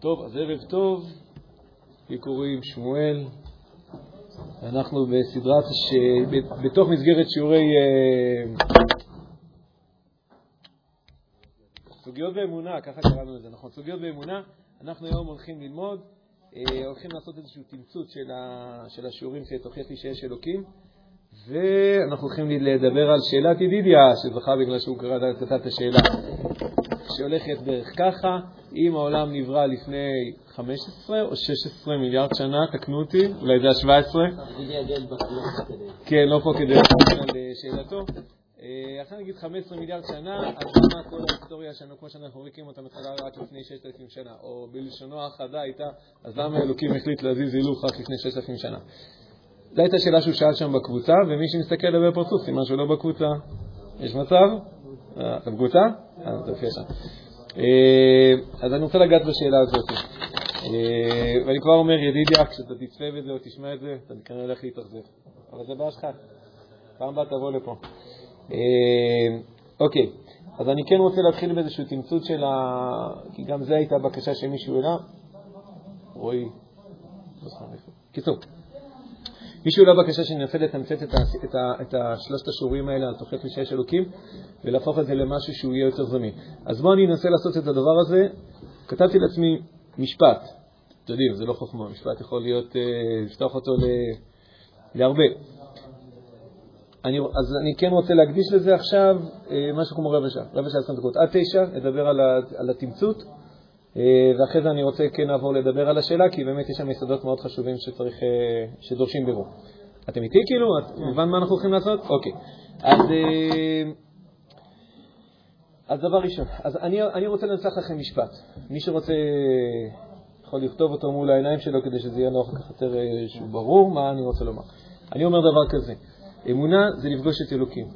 טוב, אז ערב טוב, לי קוראים שמואל. אנחנו בסדרת, ש... בתוך מסגרת שיעורי אה, סוגיות באמונה, ככה קראנו לזה, נכון, סוגיות באמונה. אנחנו היום הולכים ללמוד, אה, הולכים לעשות איזשהו תמצות של, ה... של השיעורים של תוכיח לי שיש אלוקים, ואנחנו הולכים לדבר על שאלת ידידיה, שזכה בגלל שהוא קרא את השאלה, שהולכת בערך ככה, אם העולם נברא לפני 15 או 16 מיליארד שנה, תקנו אותי, אולי זה ה-17. כן, לא פה כדי לענות על שאלתו. אחרי נגיד 15 מיליארד שנה, אז למה כל ההיסטוריה שלנו, כמו שאנחנו מכירים אותה, מתחילה רק לפני 6,000 שנה? או בלשונו החדה הייתה, אז למה אלוקים החליט להזיז הילוך רק לפני 6,000 שנה? זו הייתה שאלה שהוא שאל שם בקבוצה, ומי שמסתכל עליו בפרצוף, סימן שהוא לא בקבוצה. יש מצב? אה, זה יופיע שם. אז אני רוצה לגעת בשאלה הזאת. ואני כבר אומר, ידידיה, כשאתה תצפה בזה או תשמע את זה, אתה כנראה הולך להתאכזב. אבל זה בעיה שלך. פעם הבאה תבוא לפה. אוקיי, אז אני כן רוצה להתחיל באיזשהו תמצות של ה... כי גם זו הייתה בקשה שמישהו העלה. רועי, קיצור. מישהו העלה בקשה שאני אנסה לתמצת את, את, את שלושת השיעורים האלה על תוכנית משייש אלוקים ולהפוך את זה למשהו שהוא יהיה יותר זמין. אז בואו אני אנסה לעשות את הדבר הזה. כתבתי לעצמי משפט. אתם יודעים, זה לא חוכמה, משפט יכול להיות, לפתוח אותו ל, להרבה. אני, אז אני כן רוצה להקדיש לזה עכשיו משהו כמו רבע שעה, רבע שעה עשרים דקות. עד תשע נדבר על, על התמצות, ואחרי זה אני רוצה כן לעבור לדבר על השאלה, כי באמת יש שם יסודות מאוד חשובים שצריך, שדורשים בירור. אתם איתי כאילו? את מובן מה אנחנו הולכים לעשות? אוקיי. אז, אז דבר ראשון, אז אני, אני רוצה לנסח לכם משפט. מי שרוצה יכול לכתוב אותו מול העיניים שלו כדי שזה יהיה נוח כך יותר שהוא ברור מה אני רוצה לומר. אני אומר דבר כזה, אמונה זה לפגוש את אלוקים.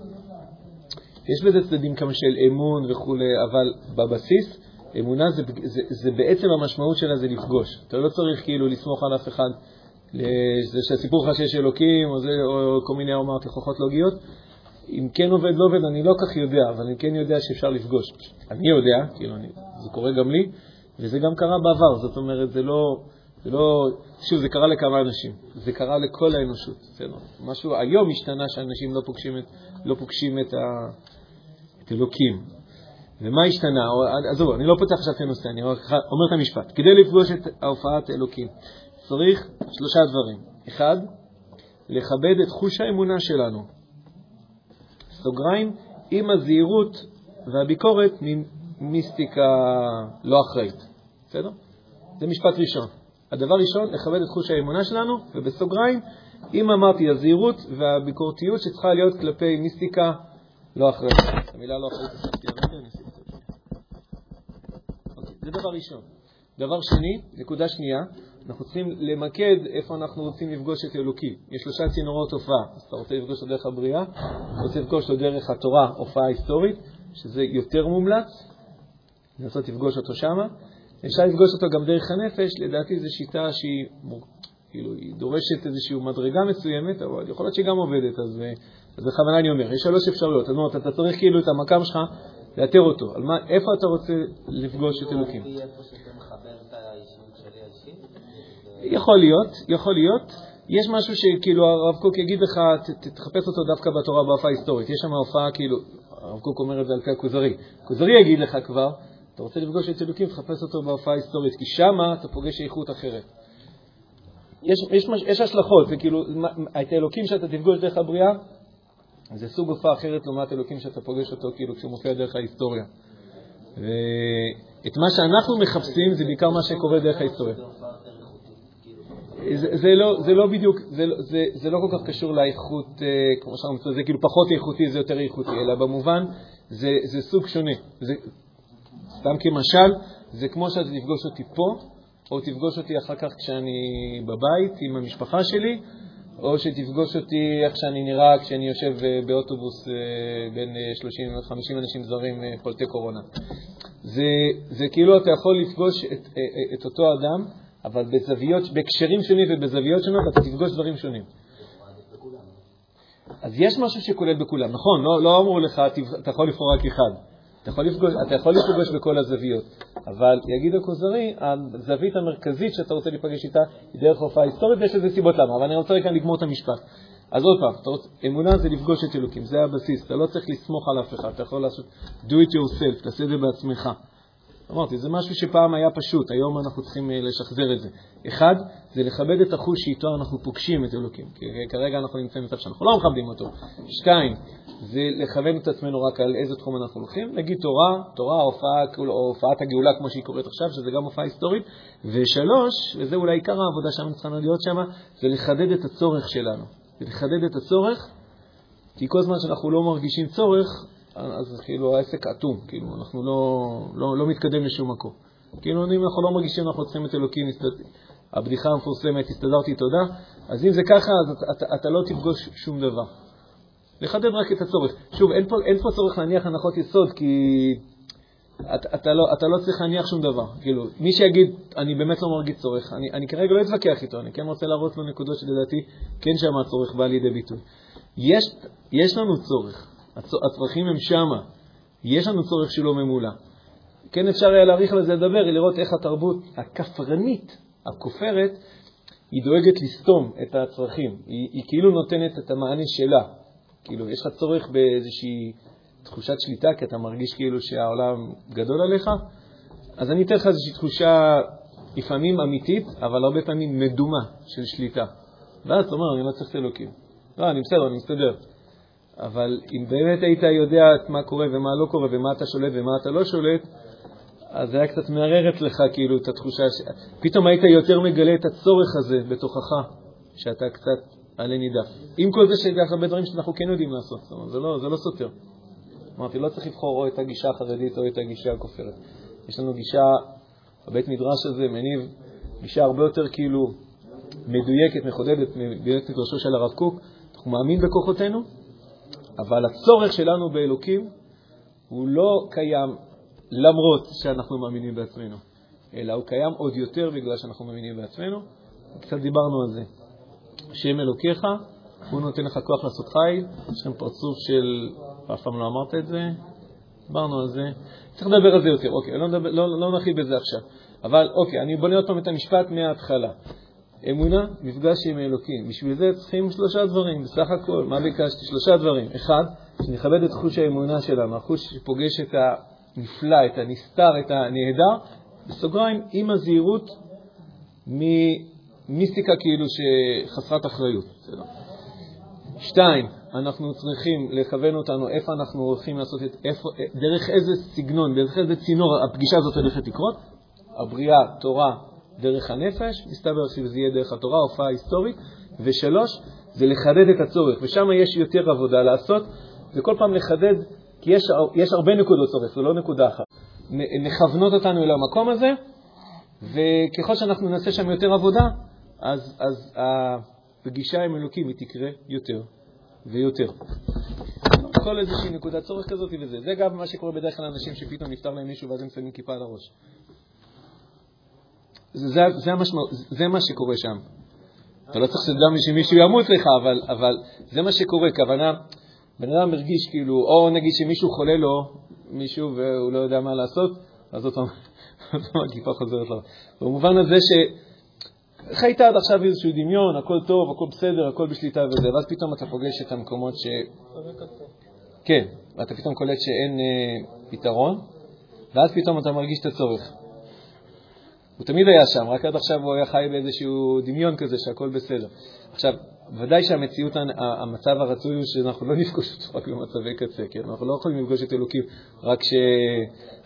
יש בזה צדדים כמה של אמון וכו', אבל בבסיס אמונה זה, זה, זה בעצם המשמעות שלה זה לפגוש. אתה לא צריך כאילו לסמוך על אף אחד, זה שהסיפור לך שיש אלוקים או, זה, או כל מיני אמרת לכוחות לוגיות. אם כן עובד, לא עובד, אני לא כך יודע, אבל אני כן יודע שאפשר לפגוש. אני יודע, כאילו, אני, זה קורה גם לי, וזה גם קרה בעבר, זאת אומרת, זה לא, זה לא, שוב, זה קרה לכמה אנשים, זה קרה לכל האנושות, בסדר. משהו, היום השתנה שאנשים לא פוגשים את, לא פוגשים את, ה, את אלוקים. ומה השתנה? עזוב, אני לא פותח עכשיו את הנושא, אני אומר את המשפט. כדי לפגוש את ההופעת אלוקים, צריך שלושה דברים. אחד, לכבד את חוש האמונה שלנו. סוגריים, עם הזהירות והביקורת ממיסטיקה לא אחראית. בסדר? זה משפט ראשון. הדבר ראשון, לכבד את חוש האמונה שלנו, ובסוגריים, אם אמרתי הזהירות והביקורתיות שצריכה להיות כלפי מיסטיקה לא אחראית. המילה לא אחראית עשיתי הרבה, אני אשים את זה. זה דבר ראשון. דבר שני, נקודה שנייה, אנחנו צריכים למקד איפה אנחנו רוצים לפגוש את אלוקי. יש שלושה צינורות הופעה. אז אתה רוצה לפגוש אותו דרך הבריאה, רוצה לפגוש אותו דרך התורה, הופעה היסטורית, שזה יותר מומלץ, לנסות לפגוש אותו שמה. אפשר לפגוש אותו גם דרך הנפש, לדעתי זו שיטה שהיא כאילו, היא דורשת איזושהי מדרגה מסוימת, אבל יכול להיות שהיא גם עובדת, אז בכוונה אני אומר, יש שלוש אפשרויות. זאת אומרת, אתה צריך כאילו את המקם שלך לאתר אותו. על מה, איפה אתה רוצה לפגוש את אלוקים? יכול להיות, יכול להיות. יש משהו שכאילו הרב קוק יגיד לך, תחפש אותו דווקא בתורה בהופעה היסטורית. יש שם הופעה, כאילו, הרב קוק אומר את זה על פי הכוזרי. הכוזרי יגיד לך כבר, אתה רוצה לפגוש את אלוקים, תחפש אותו בהופעה היסטורית, כי שמה אתה פוגש איכות אחרת. יש, יש, יש השלכות, זה כאילו, את האלוקים שאתה תפגוש דרך הבריאה, זה סוג הופעה אחרת לעומת אלוקים שאתה פוגש אותו כאילו כשהוא מופיע דרך ההיסטוריה. ואת מה שאנחנו מחפשים זה בעיקר מה שקורה דרך ההיסטוריה. זה, זה, לא, זה לא בדיוק, זה, זה, זה לא כל כך קשור לאיכות, כמו שאנחנו זה כאילו פחות איכותי, זה יותר איכותי, אלא במובן, זה, זה סוג שונה. זה, סתם כמשל, זה כמו שאתה תפגוש אותי פה, או תפגוש אותי אחר כך כשאני בבית עם המשפחה שלי, או שתפגוש אותי איך שאני נראה כשאני יושב באוטובוס בין 30 ל-50 אנשים זרים פולטי קורונה. זה, זה כאילו אתה יכול לפגוש את, את אותו אדם, אבל בזוויות, בהקשרים שונים ובזוויות שונות אתה תפגוש דברים שונים. אז יש משהו שכולל בכולם, נכון, לא, לא אמרו לך, אתה יכול לבחור רק אחד. אתה יכול, לפגוש, אתה יכול לפגוש בכל הזוויות, אבל יגיד הכוזרי, הזווית המרכזית שאתה רוצה להיפגש איתה היא דרך הופעה היסטורית, ויש לזה סיבות למה, אבל אני רוצה רגע לגמור את המשפט. אז עוד פעם, רוצ... אמונה זה לפגוש את אלוקים, זה הבסיס, אתה לא צריך לסמוך על אף אחד, אתה יכול לעשות do it yourself, תעשה את זה בעצמך. אמרתי, זה משהו שפעם היה פשוט, היום אנחנו צריכים אה, לשחזר את זה. אחד, זה לכבד את החוש שאיתו אנחנו פוגשים את אלוקים, כי כרגע אנחנו נמצאים במצב שאנחנו לא מכבדים אותו. שתיים, זה לכוון את עצמנו רק על איזה תחום אנחנו הולכים. נגיד תורה, תורה, הופעה, או הופעת הגאולה כמו שהיא קורית עכשיו, שזה גם הופעה היסטורית. ושלוש, וזה אולי עיקר העבודה שם צריכה להיות שם, זה לחדד את הצורך שלנו. זה לחדד את הצורך, כי כל זמן שאנחנו לא מרגישים צורך, אז כאילו העסק אטום, כאילו אנחנו לא, לא, לא מתקדם לשום מקום. כאילו אם אנחנו לא מרגישים שאנחנו צריכים את אלוקים, הבדיחה המפורסמת, הסתדרתי תודה, אז אם זה ככה, אז אתה, אתה, אתה לא תפגוש שום דבר. לחדד רק את הצורך. שוב, אין פה, אין פה צורך להניח הנחות יסוד, כי אתה, אתה, לא, אתה לא צריך להניח שום דבר. כאילו, מי שיגיד, אני באמת לא מרגיש צורך, אני, אני כרגע לא אתווכח איתו, אני כן רוצה להראות לו נקודות שלדעתי כן שם הצורך בא לידי ביטוי. יש, יש לנו צורך, הצרכים הם שמה, יש לנו צורך שלא ממולא. כן אפשר היה להאריך לזה לדבר, לראות איך התרבות הכפרנית, הכופרת, היא דואגת לסתום את הצרכים. היא, היא כאילו נותנת את המענה שלה. כאילו, יש לך צורך באיזושהי תחושת שליטה, כי אתה מרגיש כאילו שהעולם גדול עליך, אז אני אתן לך איזושהי תחושה לפעמים אמיתית, אבל הרבה פעמים מדומה של שליטה. ואז אתה אומר, אני לא צריך את אלוקים. לא, אני בסדר, אני מסתדר. אבל אם באמת היית יודע מה קורה ומה לא קורה ומה אתה שולט ומה אתה לא שולט, אז זה היה קצת מערער אצלך כאילו את התחושה, ש... פתאום היית יותר מגלה את הצורך הזה בתוכך, שאתה קצת עלה נידף. עם כל זה שיש הרבה דברים שאנחנו כן יודעים לעשות, זאת אומרת, זה לא, זה לא סותר. אמרתי, לא צריך לבחור או את הגישה החרדית או את הגישה הכופרת. יש לנו גישה, הבית מדרש הזה מניב גישה הרבה יותר כאילו מדויקת, מחודדת, מדויקת מדרשו של הרב קוק. אנחנו מאמין בכוחותינו, אבל הצורך שלנו באלוקים הוא לא קיים למרות שאנחנו מאמינים בעצמנו, אלא הוא קיים עוד יותר בגלל שאנחנו מאמינים בעצמנו. קצת דיברנו על זה. השם אלוקיך, הוא נותן לך כוח לעשות חיל, יש לכם פרצוף של, אף פעם לא אמרת את זה, דיברנו על זה, צריך לדבר על זה יותר, אוקיי, לא, נדבר, לא, לא נרחיב בזה עכשיו. אבל אוקיי, אני בונה עוד פעם את המשפט מההתחלה. אמונה, מפגש עם אלוקים. בשביל זה צריכים שלושה דברים, בסך הכל. מה ביקשתי? שלושה דברים. אחד, שנכבד את חוש האמונה שלנו, החוש שפוגש את הנפלא, את הנסתר, את הנהדר, בסוגריים, עם הזהירות ממיסטיקה כאילו שחסרת אחריות. שתיים, אנחנו צריכים לכוון אותנו איפה אנחנו הולכים לעשות את, איפה, דרך איזה סגנון, דרך איזה צינור הפגישה הזאת הולכת לקרות. הבריאה, תורה, דרך הנפש, מסתבר שזה יהיה דרך התורה, הופעה היסטורית. ושלוש, זה לחדד את הצורך, ושם יש יותר עבודה לעשות, וכל פעם לחדד, כי יש, יש הרבה נקודות צורך, זו לא נקודה אחת. מכוונות אותנו אל המקום הזה, וככל שאנחנו נעשה שם יותר עבודה, אז, אז הפגישה עם אלוקים היא תקרה יותר ויותר. כל איזושהי נקודת צורך כזאת וזה. זה גם מה שקורה בדרך כלל לאנשים שפתאום נפטר להם מישהו ואז הם שמים כיפה על הראש. זה, זה, המשמע, זה מה שקורה שם. אתה לא צריך שגם שמישהו ימות לך, אבל, אבל זה מה שקורה. כוונה, בן אדם מרגיש כאילו, או נגיד שמישהו חולה לו, מישהו והוא לא יודע מה לעשות, אז פעם הכיפה חוזרת לו. במובן הזה ש... חיית עד עכשיו איזשהו דמיון, הכל טוב, הכל בסדר, הכל בשליטה וזה, ואז פתאום אתה פוגש את המקומות ש... כן, ואתה פתאום קולט שאין אה, פתרון, ואז פתאום אתה מרגיש את הצורך. הוא תמיד היה שם, רק עד עכשיו הוא היה חי באיזשהו דמיון כזה שהכל בסדר. עכשיו, ודאי שהמציאות, המצב הרצוי הוא שאנחנו לא נפגוש אותו רק במצבי קצה, כן? אנחנו לא יכולים לפגוש את אלוקים רק, ש...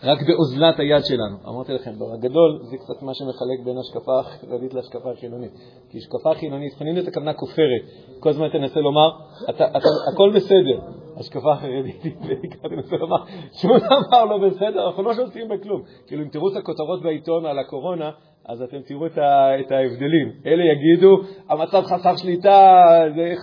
רק באוזלת היד שלנו. אמרתי לכם, בגדול זה קצת מה שמחלק בין השקפה החרדית להשקפה החילונית. כי השקפה חילונית, חילונית הכוונה כופרת. כל הזמן תנסה לומר, אתה, אתה, הכל בסדר. השקפה החרדית, בעיקר תנסה לומר, שום דבר לא בסדר, אנחנו לא שולטים בכלום. כאילו, אם תראו את הכותרות בעיתון על הקורונה, אז אתם תראו את, ה, את ההבדלים. אלה יגידו, המצב חסר שליטה, זה איך...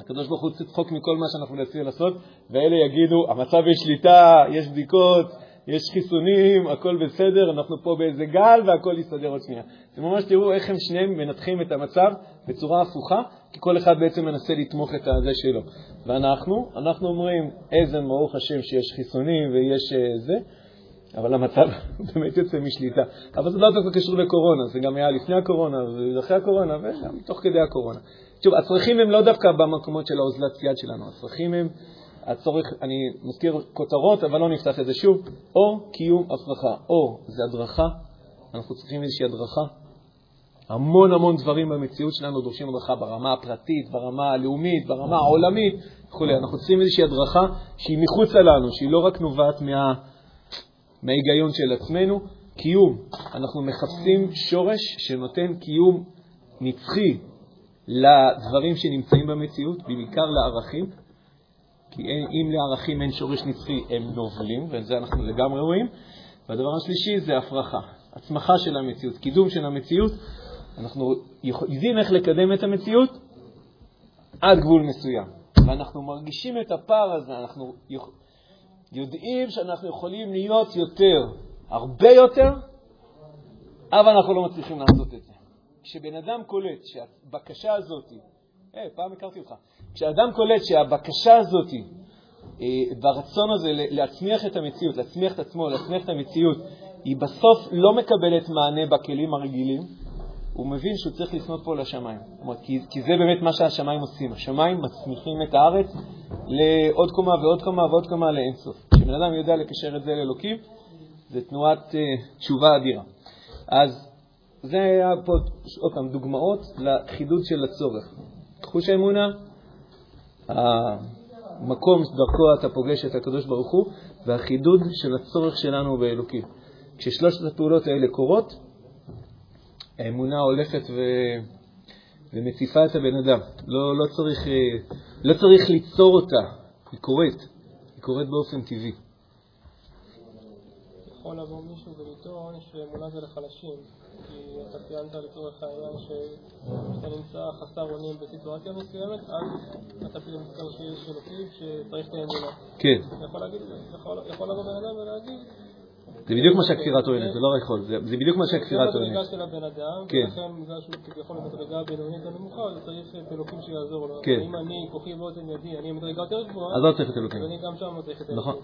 הקדוש ברוך הוא צחוק מכל מה שאנחנו מנסים לעשות, ואלה יגידו, המצב יש שליטה, יש בדיקות, יש חיסונים, הכל בסדר, אנחנו פה באיזה גל והכל יסתדר עוד שנייה. אתם ממש תראו איך הם שניהם מנתחים את המצב בצורה הפוכה, כי כל אחד בעצם מנסה לתמוך את הזה שלו. ואנחנו, אנחנו אומרים, איזה ברוך השם שיש חיסונים ויש uh, זה, אבל המצב באמת יוצא משליטה. אבל זה לא דווקא קשור לקורונה, זה גם היה לפני הקורונה ואחרי הקורונה וגם תוך כדי הקורונה. שוב, הצרכים הם לא דווקא במקומות של האוזלת יד שלנו, הצרכים הם, הצורך, אני מזכיר כותרות, אבל לא נפתח את זה שוב, או קיום הפרחה, או זה הדרכה, אנחנו צריכים איזושהי הדרכה. המון המון דברים במציאות שלנו דורשים הדרכה ברמה הפרטית, ברמה הלאומית, ברמה העולמית וכו'. אנחנו צריכים איזושהי הדרכה שהיא מחוצה לנו, שהיא לא רק נובעת מה... מההיגיון של עצמנו. קיום, אנחנו מחפשים שורש שנותן קיום נצחי לדברים שנמצאים במציאות, בעיקר לערכים, כי אין, אם לערכים אין שורש נצחי, הם נובלים, ואת זה אנחנו לגמרי רואים. והדבר השלישי זה הפרחה, הצמחה של המציאות, קידום של המציאות. אנחנו יודעים איך לקדם את המציאות עד גבול מסוים, ואנחנו מרגישים את הפער הזה, אנחנו יודעים שאנחנו יכולים להיות יותר, הרבה יותר, אבל אנחנו לא מצליחים לעשות את זה. כשבן אדם קולט שהבקשה הזאת, היי, פעם הכרתי אותך, כשאדם קולט שהבקשה הזאת, אה, ברצון הזה להצמיח את המציאות, להצמיח את עצמו, להצמיח את המציאות, היא בסוף לא מקבלת מענה בכלים הרגילים, הוא מבין שהוא צריך לפנות פה לשמיים. כי, כי זה באמת מה שהשמיים עושים. השמיים מצמיחים את הארץ לעוד קומה ועוד קומה ועוד קומה לאינסוף. כשבן אדם יודע לקשר את זה לאלוקים, זה תנועת uh, תשובה אדירה. אז זה היה פה, עוד פעם, דוגמאות לחידוד של הצורך. חוש האמונה, המקום דרכו אתה פוגש את הקדוש ברוך הוא, והחידוד של הצורך שלנו באלוקים. כששלושת הפעולות האלה קורות, האמונה הולכת ו... ומציפה את הבן אדם. לא, לא, צריך, אה, לא צריך ליצור אותה, היא קורית, היא קורית באופן טבעי. יכול לבוא מישהו ולטעון שאמונה זה לחלשים, כי אתה ציינת לצורך העניין שאתה נמצא חסר אונים בסיטואציה מסוימת, אז אתה פתאום נזכר שיש אלוקים שצריך את האמונה. כן. יכול, להגיד, יכול, יכול לבוא בן אדם ולהגיד זה בדיוק מה שהכפירה טוענת, זה לא רק יכול, זה בדיוק מה שהכפירה טוענת. זה המדרגה של הבן אדם, ולכן בגלל שהוא כביכול במדרגה הבינונית הנמוכה, הוא צריך את אלוקים שיעזור לו. כן. אם אני, כוחי ואוזן ידי, אני במדרגה יותר גבוהה, אז לא צריך את אלוקים. אז אני גם שם לא צריך את אלוקים. נכון.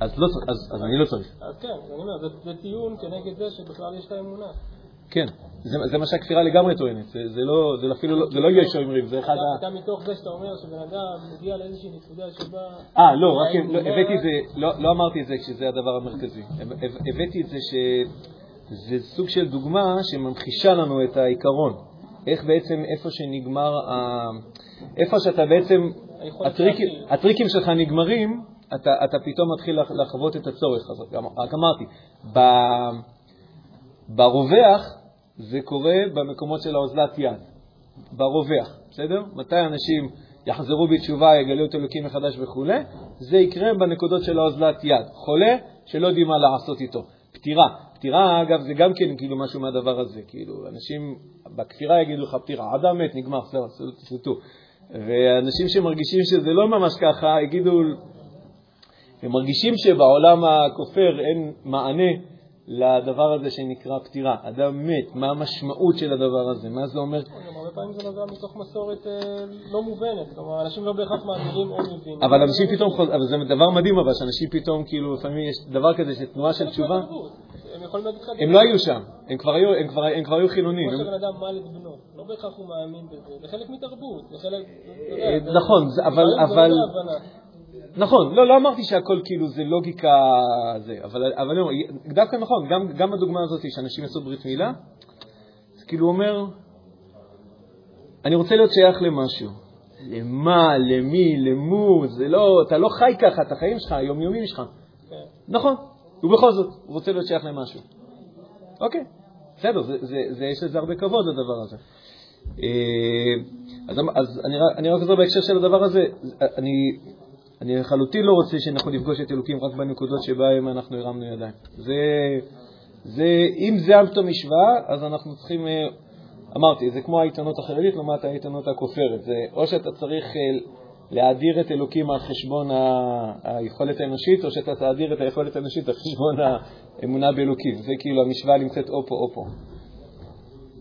אז אני לא צריך. אז כן, אני אומר, זה טיעון כנגד זה שבכלל יש את האמונה. כן, זה, זה מה שהכפירה לגמרי טוענת, זה, זה לא, זה אפילו לא, זה לא יש אומרים, זה אחד ה... אתה מתוך זה שאתה אומר שבן אדם מגיע לאיזושהי נקודה שבה... אה, לא, רק לא, הבאתי את זה, לא, לא אמרתי את זה כשזה הדבר המרכזי, הבאתי את זה שזה סוג של דוגמה שממחישה לנו את העיקרון, איך בעצם איפה שנגמר, ה... איפה שאתה בעצם, הטריקים, הטריקים שלך נגמרים, אתה, אתה פתאום מתחיל לחוות את הצורך. הזה. רק אמרתי, ברווח זה קורה במקומות של האוזלת יד, ברווח, בסדר? מתי אנשים יחזרו בתשובה, יגלו את אלוקים מחדש וכו', זה יקרה בנקודות של האוזלת יד. חולה שלא יודעים מה לעשות איתו. פטירה, פטירה, אגב, זה גם כן כאילו משהו מהדבר הזה. כאילו, אנשים בכפירה יגידו לך פטירה, אדם מת, נגמר, זהו, תפלטו. ואנשים שמרגישים שזה לא ממש ככה, יגידו, הם מרגישים שבעולם הכופר אין מענה לדבר הזה שנקרא פטירה. אדם מת, מה המשמעות של הדבר הזה? מה זה אומר? הרבה פעמים זה נובע מתוך מסורת אה, לא מובנת. כלומר, אנשים לא בהכרח מאמינים או מבינים. אבל אנשים פתאום, אבל זה דבר מדהים אבל, שאנשים פתאום, כאילו, לפעמים יש דבר כזה, שתנועה של תשובה. הם לך... הם לא היו שם, הם כבר היו, הם כבר, הם כבר היו חילונים. כמו שבן אדם מעל את בנו, לא בהכרח הוא מאמין בזה, זה חלק מתרבות, זה חלק... אה, נכון, אבל... נכון, לא, לא אמרתי שהכל כאילו זה לוגיקה, זה, אבל, אבל לא, דווקא נכון, גם, גם הדוגמה הזאת שאנשים יעשו ברית מילה, זה כאילו אומר, אני רוצה להיות שייך למשהו. למה, למי, למו, זה לא, אתה לא חי ככה, את החיים שלך, היומיומים שלך. נכון, ובכל זאת, הוא רוצה להיות שייך למשהו. אוקיי, בסדר, זה, זה, זה, יש לזה הרבה כבוד לדבר הזה. אה, אז, אז אני, אני רק חוזר בהקשר של הדבר הזה, אני אני לחלוטין לא רוצה שאנחנו נפגוש את אלוקים רק בנקודות שבהן אנחנו הרמנו ידיים. זה, זה, אם זה אמת משוואה, אז אנחנו צריכים, אה, אמרתי, זה כמו העיתונות החרדית לעומת העיתונות הכופרת. זה או שאתה צריך אה, להאדיר את אלוקים על חשבון היכולת האנושית, או שאתה תאדיר את היכולת האנושית על חשבון האמונה באלוקים. זה כאילו המשוואה נמצאת או פה או פה.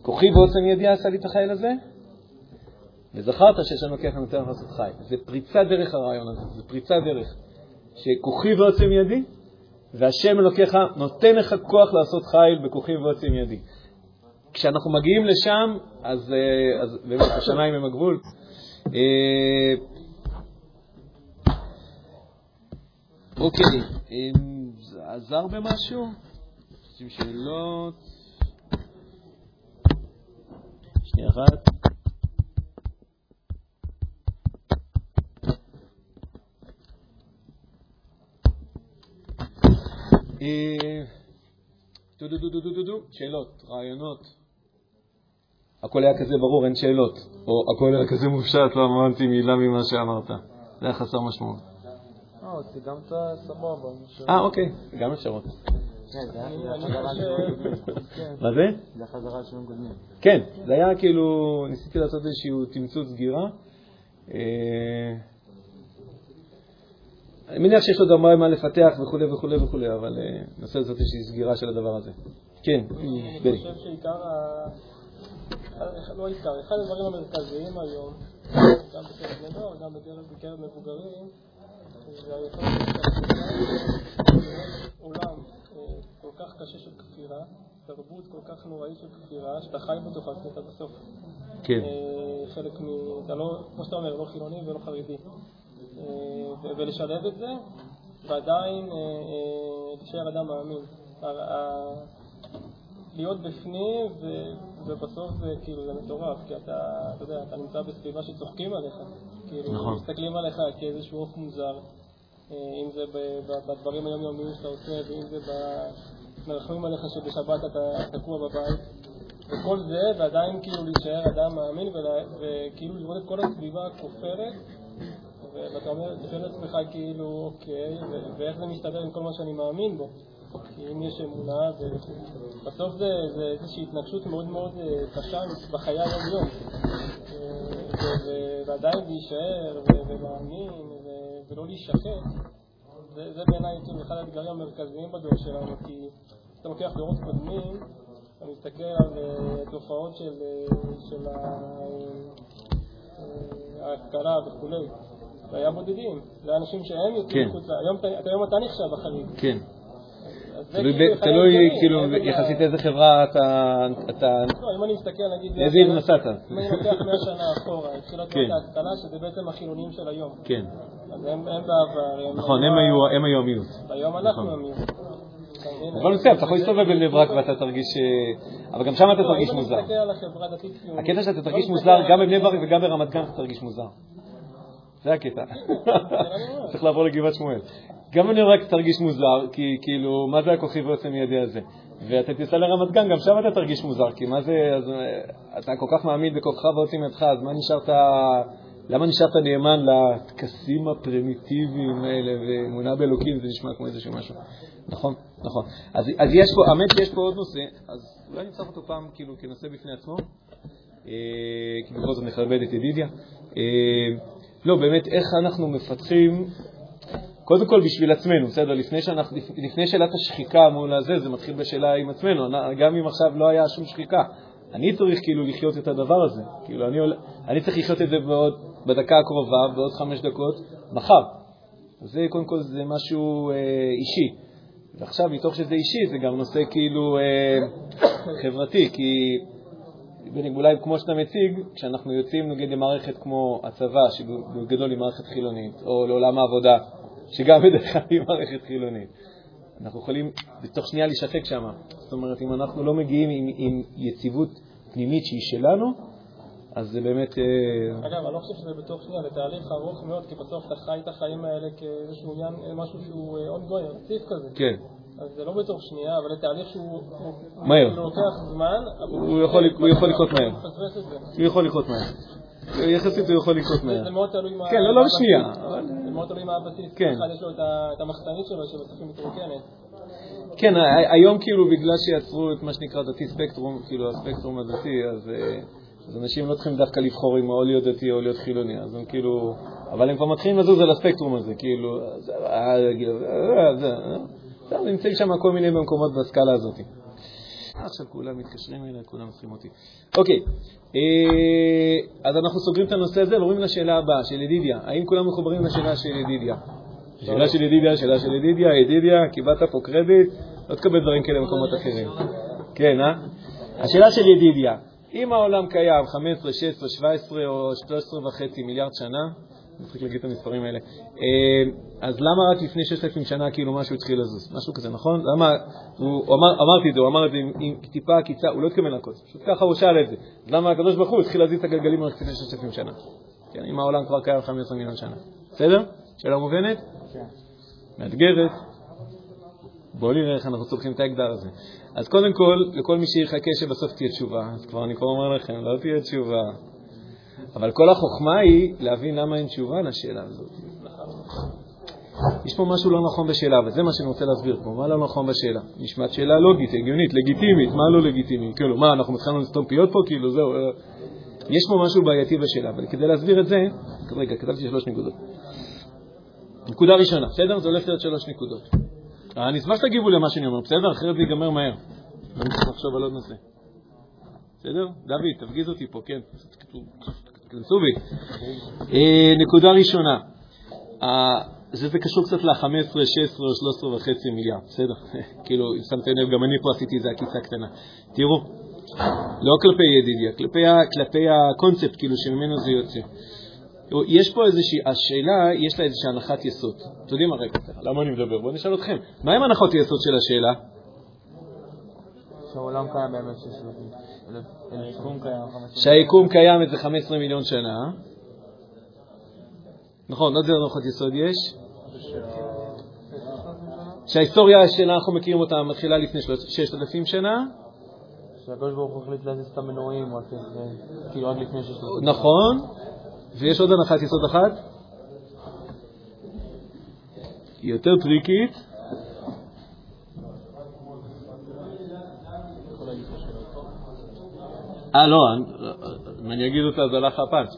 כוחי ועוצם ידי עשה לי את החיל הזה, וזכרת שיש לנו ככה נותן לך לעשות חי. זה פריצה דרך הרעיון הזה, זה פריצה דרך. שכוחי ועוצם ידי, והשם אלוקיך נותן לך כוח לעשות חיל בכוחי ועוצם ידי. כשאנחנו מגיעים לשם, אז, אה, אז באמת השמיים הם הגבול. אה, אוקיי, זה עזר במשהו? עושים שאלות? שנייה אחת. שאלות, רעיונות. הכל היה כזה ברור, אין שאלות. או הכל היה כזה מופשט, לא אמרתי מילה ממה שאמרת. זה היה חסר משמעות. אה, סיגמת סבבה. אה, אוקיי, גם אפשרות. מה זה? זה החזרה של שיעורים קודמים. כן, זה היה כאילו, ניסיתי לעשות איזשהו תמצות סגירה. אני מניח שיש עוד הרבה מה לפתח וכו' וכו' וכו', אבל ננסה לעשות איזושהי סגירה של הדבר הזה. כן, בני. אני חושב שעיקר, לא עיקר, אחד הדברים המרכזיים היום, גם בקרב בני נוער, גם בקרב מבוגרים, זה היכולת עולם כל כך קשה של כפירה, תרבות כל כך נוראית של כפירה, שאתה חי בתוכה, אתה בסוף כן. חלק מ... אתה לא, כמו שאתה אומר, לא חילוני ולא חרדי. ולשלב את זה, ועדיין להישאר אדם מאמין. להיות בפנים ובסוף זה כאילו זה מטורף, כי אתה, אתה יודע, אתה נמצא בסביבה שצוחקים עליך, כאילו נכון. מסתכלים עליך כאיזשהו עוף מוזר, אם זה בדברים היומיומיים שאתה עושה, ואם זה מרחמים עליך שבשבת אתה תקוע בבית, וכל זה, ועדיין כאילו להישאר אדם מאמין וכאילו לראות את כל הסביבה הכופרת ואתה אומר, אתה שואל את עצמך כאילו, אוקיי, ואיך זה מסתדר עם כל מה שאני מאמין בו? כי אם יש אמונה, בסוף זה, איזושהי התנגשות מאוד מאוד קשה בחיי היום-יום. ועדיין להישאר ולהאמין ולא להישחט, זה, בעיניי כאילו אחד האתגרים המרכזיים בדור שלנו, כי כשאתה לוקח דורות קודמים, אתה מסתכל על תופעות של, של ההשכלה וכולי. זה היה בודדים, זה אנשים שהם יוצאים מחוץ ל... היום אתה נחשב החריג. כן. תלוי כאילו יחסית איזה חברה אתה... לא, אם אני מסתכל נגיד... איזה עיר נסעת? אם אני לוקח 100 שנה אחורה, התחילה תנועת ההשכלה, שזה בעצם החילונים של היום. כן. אז הם בעבר... נכון, הם היו המיעוט. היום אנחנו המיעוט. אבל בסדר, אתה יכול להסתובב בבני ברק ואתה תרגיש... אבל גם שם אתה תרגיש מוזר. הקטע שאתה תרגיש מוזר גם בבני ברק וגם ברמת גן אתה תרגיש מוזר. זה הקטע. צריך לעבור לגבעת שמואל. גם בני ברק תרגיש מוזר, כי כאילו, מה זה הכוכי ויוצא מידי הזה? ואתה תיסע לרמת גן, גם שם אתה תרגיש מוזר, כי מה זה, אז, אתה כל כך מאמין בכוחך ויוצא מידך, אז מה נשארת, למה נשארת נאמן לטקסים הפרימיטיביים האלה, ואמונה באלוקים, זה נשמע כמו איזשהו משהו. נכון, נכון. אז, אז יש פה, האמת שיש פה עוד נושא, אז אולי נצטרך אותו פעם כאילו כנושא בפני עצמו, אה, כי בכל זאת נכבד את ידידיה. לא, באמת, איך אנחנו מפתחים, קודם כל בשביל עצמנו, בסדר? לפני, שאנחנו, לפני שאלת השחיקה מול הזה, זה מתחיל בשאלה עם עצמנו, גם אם עכשיו לא היה שום שחיקה. אני צריך כאילו לחיות את הדבר הזה. כאילו, אני, אני צריך לחיות את זה בעוד, בדקה הקרובה, בעוד חמש דקות, מחר. זה, קודם כל, זה משהו אה, אישי. ועכשיו, מתוך שזה אישי, זה גם נושא כאילו אה, חברתי, כי אולי כמו שאתה מציג, כשאנחנו יוצאים נגיד למערכת כמו הצבא, שבגדול היא מערכת חילונית, או לעולם העבודה, שגם בדרך כלל היא מערכת חילונית, אנחנו יכולים בתוך שנייה להישחק שם. זאת אומרת, אם אנחנו לא מגיעים עם, עם יציבות פנימית שהיא שלנו, אז זה באמת... אה, אגב, אני לא חושב שזה בתוך שנייה, זה תהליך ארוך מאוד, כי בסוף אתה חי את החיים האלה כאיזשהו עניין, משהו שהוא אה, ongoing, רציף כזה. כן. אז זה לא בתוך שנייה, אבל זה תהליך שהוא מהר. לוקח זמן, הוא יכול לקרות מהר. הוא יכול לקרות מהר. יחסית הוא יכול לקרות מהר. זה מאוד תלוי מה... כן, לא, לא בשנייה. זה מאוד תלוי מה הבסיס. כן. אחד יש לו את המחסנית שלו שבסוף היא מתרוקנת. כן, היום כאילו בגלל שיצרו את מה שנקרא דתי ספקטרום, כאילו הספקטרום הדתי, אז, אז אנשים לא צריכים דווקא לבחור אם או להיות דתי או להיות חילוני, אז הם כאילו אבל הם כבר מתחילים לזוז על הספקטרום הזה, כאילו, זה, נמצאים שם כל מיני במקומות בסקאלה הזאת. עכשיו כולם מתקשרים אליי, כולם צריכים אותי. אוקיי, אז אנחנו סוגרים את הנושא הזה ועוברים לשאלה הבאה, של ידידיה. האם כולם מחוברים לשאלה של ידידיה? שאלה של ידידיה, שאלה של ידידיה, ידידיה, קיבלת פה קרדיט, לא תקבל דברים כאלה במקומות אחרים. כן, אה? השאלה של ידידיה, אם העולם קיים 15, 16, 17 או 13 וחצי מיליארד שנה, מצחיק להגיד את המספרים האלה, אה, אז למה רק לפני 6,000 שנה כאילו משהו התחיל לזוז? משהו כזה, נכון? למה, הוא אמר, אמרתי את זה, הוא אמר את זה עם, עם טיפה עקיצה, הוא לא התכוון לעקוץ, פשוט ככה הוא שאל את זה. אז למה הקדוש ברוך הוא התחיל להזיז את הגלגלים רק לפני 6,000 שנה? כן, אם העולם כבר קיים 15 מיליון שנה. בסדר? שאלה מובנת? כן. מאתגרת. בואו נראה איך אנחנו צורכים את האקדר הזה. אז קודם כל, לכל מי שיחכה שבסוף תהיה תשובה, אז כבר אני כבר אומר לכם, לא תהיה תשובה. אבל כל החוכמה היא להבין למה אין תשובה לשאלה הזאת. יש פה משהו לא נכון בשאלה, וזה מה שאני רוצה להסביר פה. מה לא נכון בשאלה? נשמעת שאלה לוגית, הגיונית, לגיטימית, מה לא לגיטימי? כאילו, מה, אנחנו מתחילנו לסתום פיות פה? כאילו, זהו. אה, יש פה משהו בעייתי בשאלה, אבל כדי להסביר את זה, רגע, כתבתי שלוש נקודות. נקודה ראשונה, בסדר? זה הולך להיות שלוש נקודות. אני אשמח שתגיבו למה שאני אומר, בסדר? אחרת זה ייגמר מהר. אני צריך לחשוב על עוד נושא. בסדר? דוד, תפגיז אותי פה, כן. תכנסו בי. אה, נקודה ראשונה, זה, זה קשור קצת ל-15, 16 או 13 וחצי מיליארד, בסדר? כאילו, אם שמתם לב, גם אני פה עשיתי איזה עקיצה קטנה. תראו, לא כלפי ידידיה, כלפי הקונספט, כאילו, שממנו זה יוצא. יש פה איזושהי, השאלה, יש לה איזושהי הנחת יסוד. אתם יודעים מה, רגע, למה אני מדבר? בואו נשאל אתכם. מה עם הנחות יסוד של השאלה? שהעולם קיים באמת שהיקום קיים איזה 15 מיליון שנה. נכון, עוד הנחות יסוד יש? שההיסטוריה שאנחנו מכירים אותה מתחילה לפני 6,000 שנה. שהקדוש ברוך הוא החליט להזיז את המנועים, כאילו רק לפני 6,000 נכון. ויש עוד הנחת יסוד אחת, היא יותר טריקית. אה, לא, אם אני אגיד אותה, זה הלך הפאנץ'.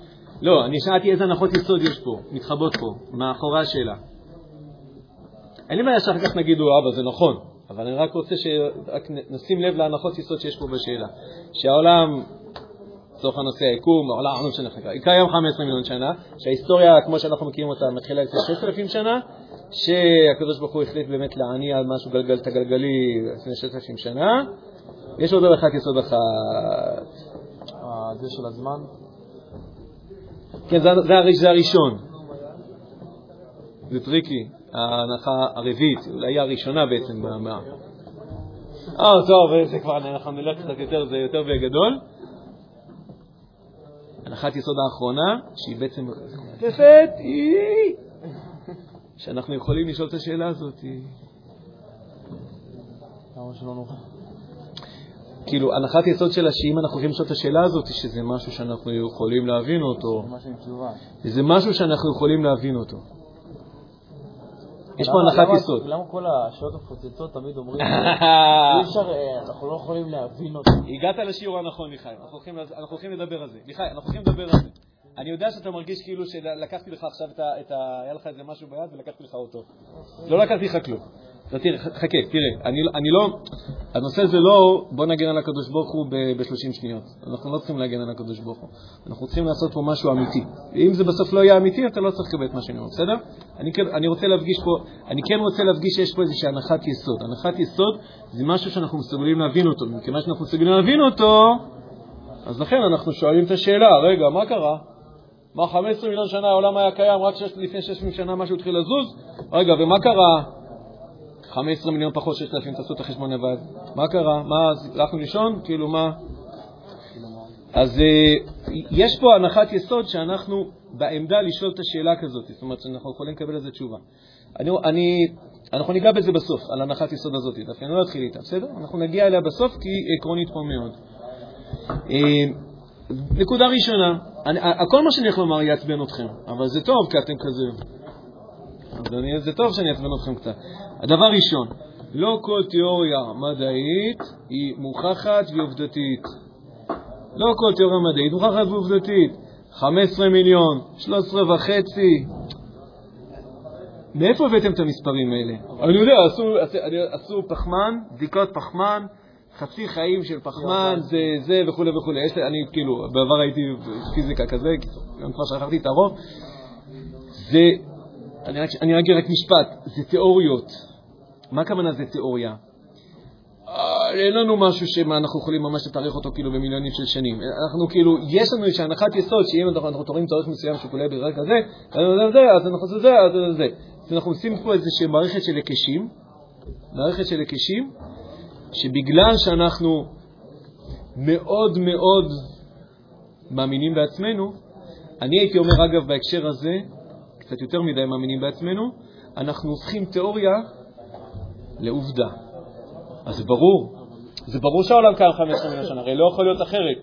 לא, אני שאלתי איזה הנחות יסוד יש פה, מתחבות פה, מאחורי השאלה. אין לי בעיה שאחר כך נגידו, אבא, זה נכון, אבל אני רק רוצה שנשים לב להנחות יסוד שיש פה בשאלה. שהעולם לצורך הנושא היקום, העולם, איך נקרא, קיים 15 מיליון שנה, שההיסטוריה, כמו שאנחנו מכירים אותה, מתחילה לפני 6,000 שנה, שהקדוש ברוך הוא החליט באמת להניע משהו גלגל את הגלגלי לפני 6,000 שנה. יש עוד הנחת יסוד אחת. אה, זה של הזמן? כן, זה, זה, זה הראשון. זה טריקי, ההנחה הרביעית, אולי הראשונה בעצם. אה, טוב, זה כבר, אנחנו נלך קצת יותר, זה יותר בגדול. הנחת יסוד האחרונה, שהיא בעצם תפת, היא שאנחנו יכולים לשאול את השאלה הזאת. למה שלא נוכל? כאילו, הנחת יסוד שלה שאם אנחנו יכולים לשאול את השאלה הזאת, שזה משהו שאנחנו יכולים להבין אותו. זה משהו שאנחנו יכולים להבין אותו. יש פה הנחת יסוד. למה כל השאלות המפוצצות תמיד אומרים, אי אפשר, אה, אנחנו לא יכולים להבין אותו. הגעת לשיעור הנכון, מיכאל, אנחנו הולכים לדבר על זה. מיכאל, אנחנו הולכים לדבר על זה. אני יודע שאתה מרגיש כאילו שלקחתי לך עכשיו את ה... היה לך איזה משהו ביד ולקחתי לך אותו. לא לקחתי לך כלום. תראה, חכה, תראה, אני, אני לא, הנושא זה לא בוא נגן על הקדוש ברוך הוא ב-30 שניות. אנחנו לא צריכים להגן על הקדוש ברוך הוא. אנחנו צריכים לעשות פה משהו אמיתי. ואם זה בסוף לא יהיה אמיתי, אתה לא צריך לקבל את מה שאני אומר, בסדר? אני, כן, אני רוצה להפגיש פה, אני כן רוצה להפגיש שיש פה איזושהי הנחת יסוד. הנחת יסוד זה משהו שאנחנו מסוגלים להבין אותו. מכיוון שאנחנו מסוגלים להבין אותו, אז לכן אנחנו שואלים את השאלה, רגע, מה קרה? מה, 15 מיליון שנה העולם היה קיים, רק לפני 6,000 שנה משהו התחיל לזוז? רגע, ומה קרה? 15 מיליון פחות 6,000, תעשו את החשבון לבד. מה קרה? מה, הלכנו לישון? כאילו, מה? אז אה, יש פה הנחת יסוד שאנחנו בעמדה לשאול את השאלה כזאת, זאת אומרת שאנחנו יכולים לקבל לזה תשובה. אני, אני, אנחנו ניגע בזה בסוף, על הנחת יסוד הזאת, דווקא אני לא אתחיל איתה, בסדר? אנחנו נגיע אליה בסוף כי היא עקרונית פה מאוד. אה, נקודה ראשונה, אני, כל מה שאני הולך לומר יעצבן אתכם, אבל זה טוב כי אתם כזה אז אני, זה טוב שאני אעצבן אתכם קצת. הדבר ראשון, לא כל תיאוריה מדעית היא מוכחת ועובדתית. לא כל תיאוריה מדעית מוכחת ועובדתית. 15 מיליון, 13 וחצי. מאיפה הבאתם את המספרים האלה? אני יודע, עשו, עשו פחמן, בדיקות פחמן, חצי חיים של פחמן, זה זה וכו' וכו'. אני כאילו, בעבר הייתי פיזיקה כזה, גם כבר שכחתי את הרוב. זה, אני רק, אגיד רק משפט, זה תיאוריות. מה הכוונה זה תיאוריה? אה, אין לנו משהו שאנחנו יכולים ממש לתארך אותו כאילו במיליונים של שנים. אנחנו כאילו, יש לנו איזושהי הנחת יסוד שאם אנחנו תורים תאריך מסוים שכולל ברגע כזה, אז אנחנו עושים זה, אז זה. אז אנחנו עושים פה איזושהי מערכת של היקשים, מערכת של היקשים, שבגלל שאנחנו מאוד מאוד מאמינים בעצמנו, אני הייתי אומר, אגב, בהקשר הזה, קצת יותר מדי מאמינים בעצמנו, אנחנו הופכים תיאוריה לעובדה. אז זה ברור. זה ברור שהעולם קיים 15 מיליון שנה, הרי לא יכול להיות אחרת.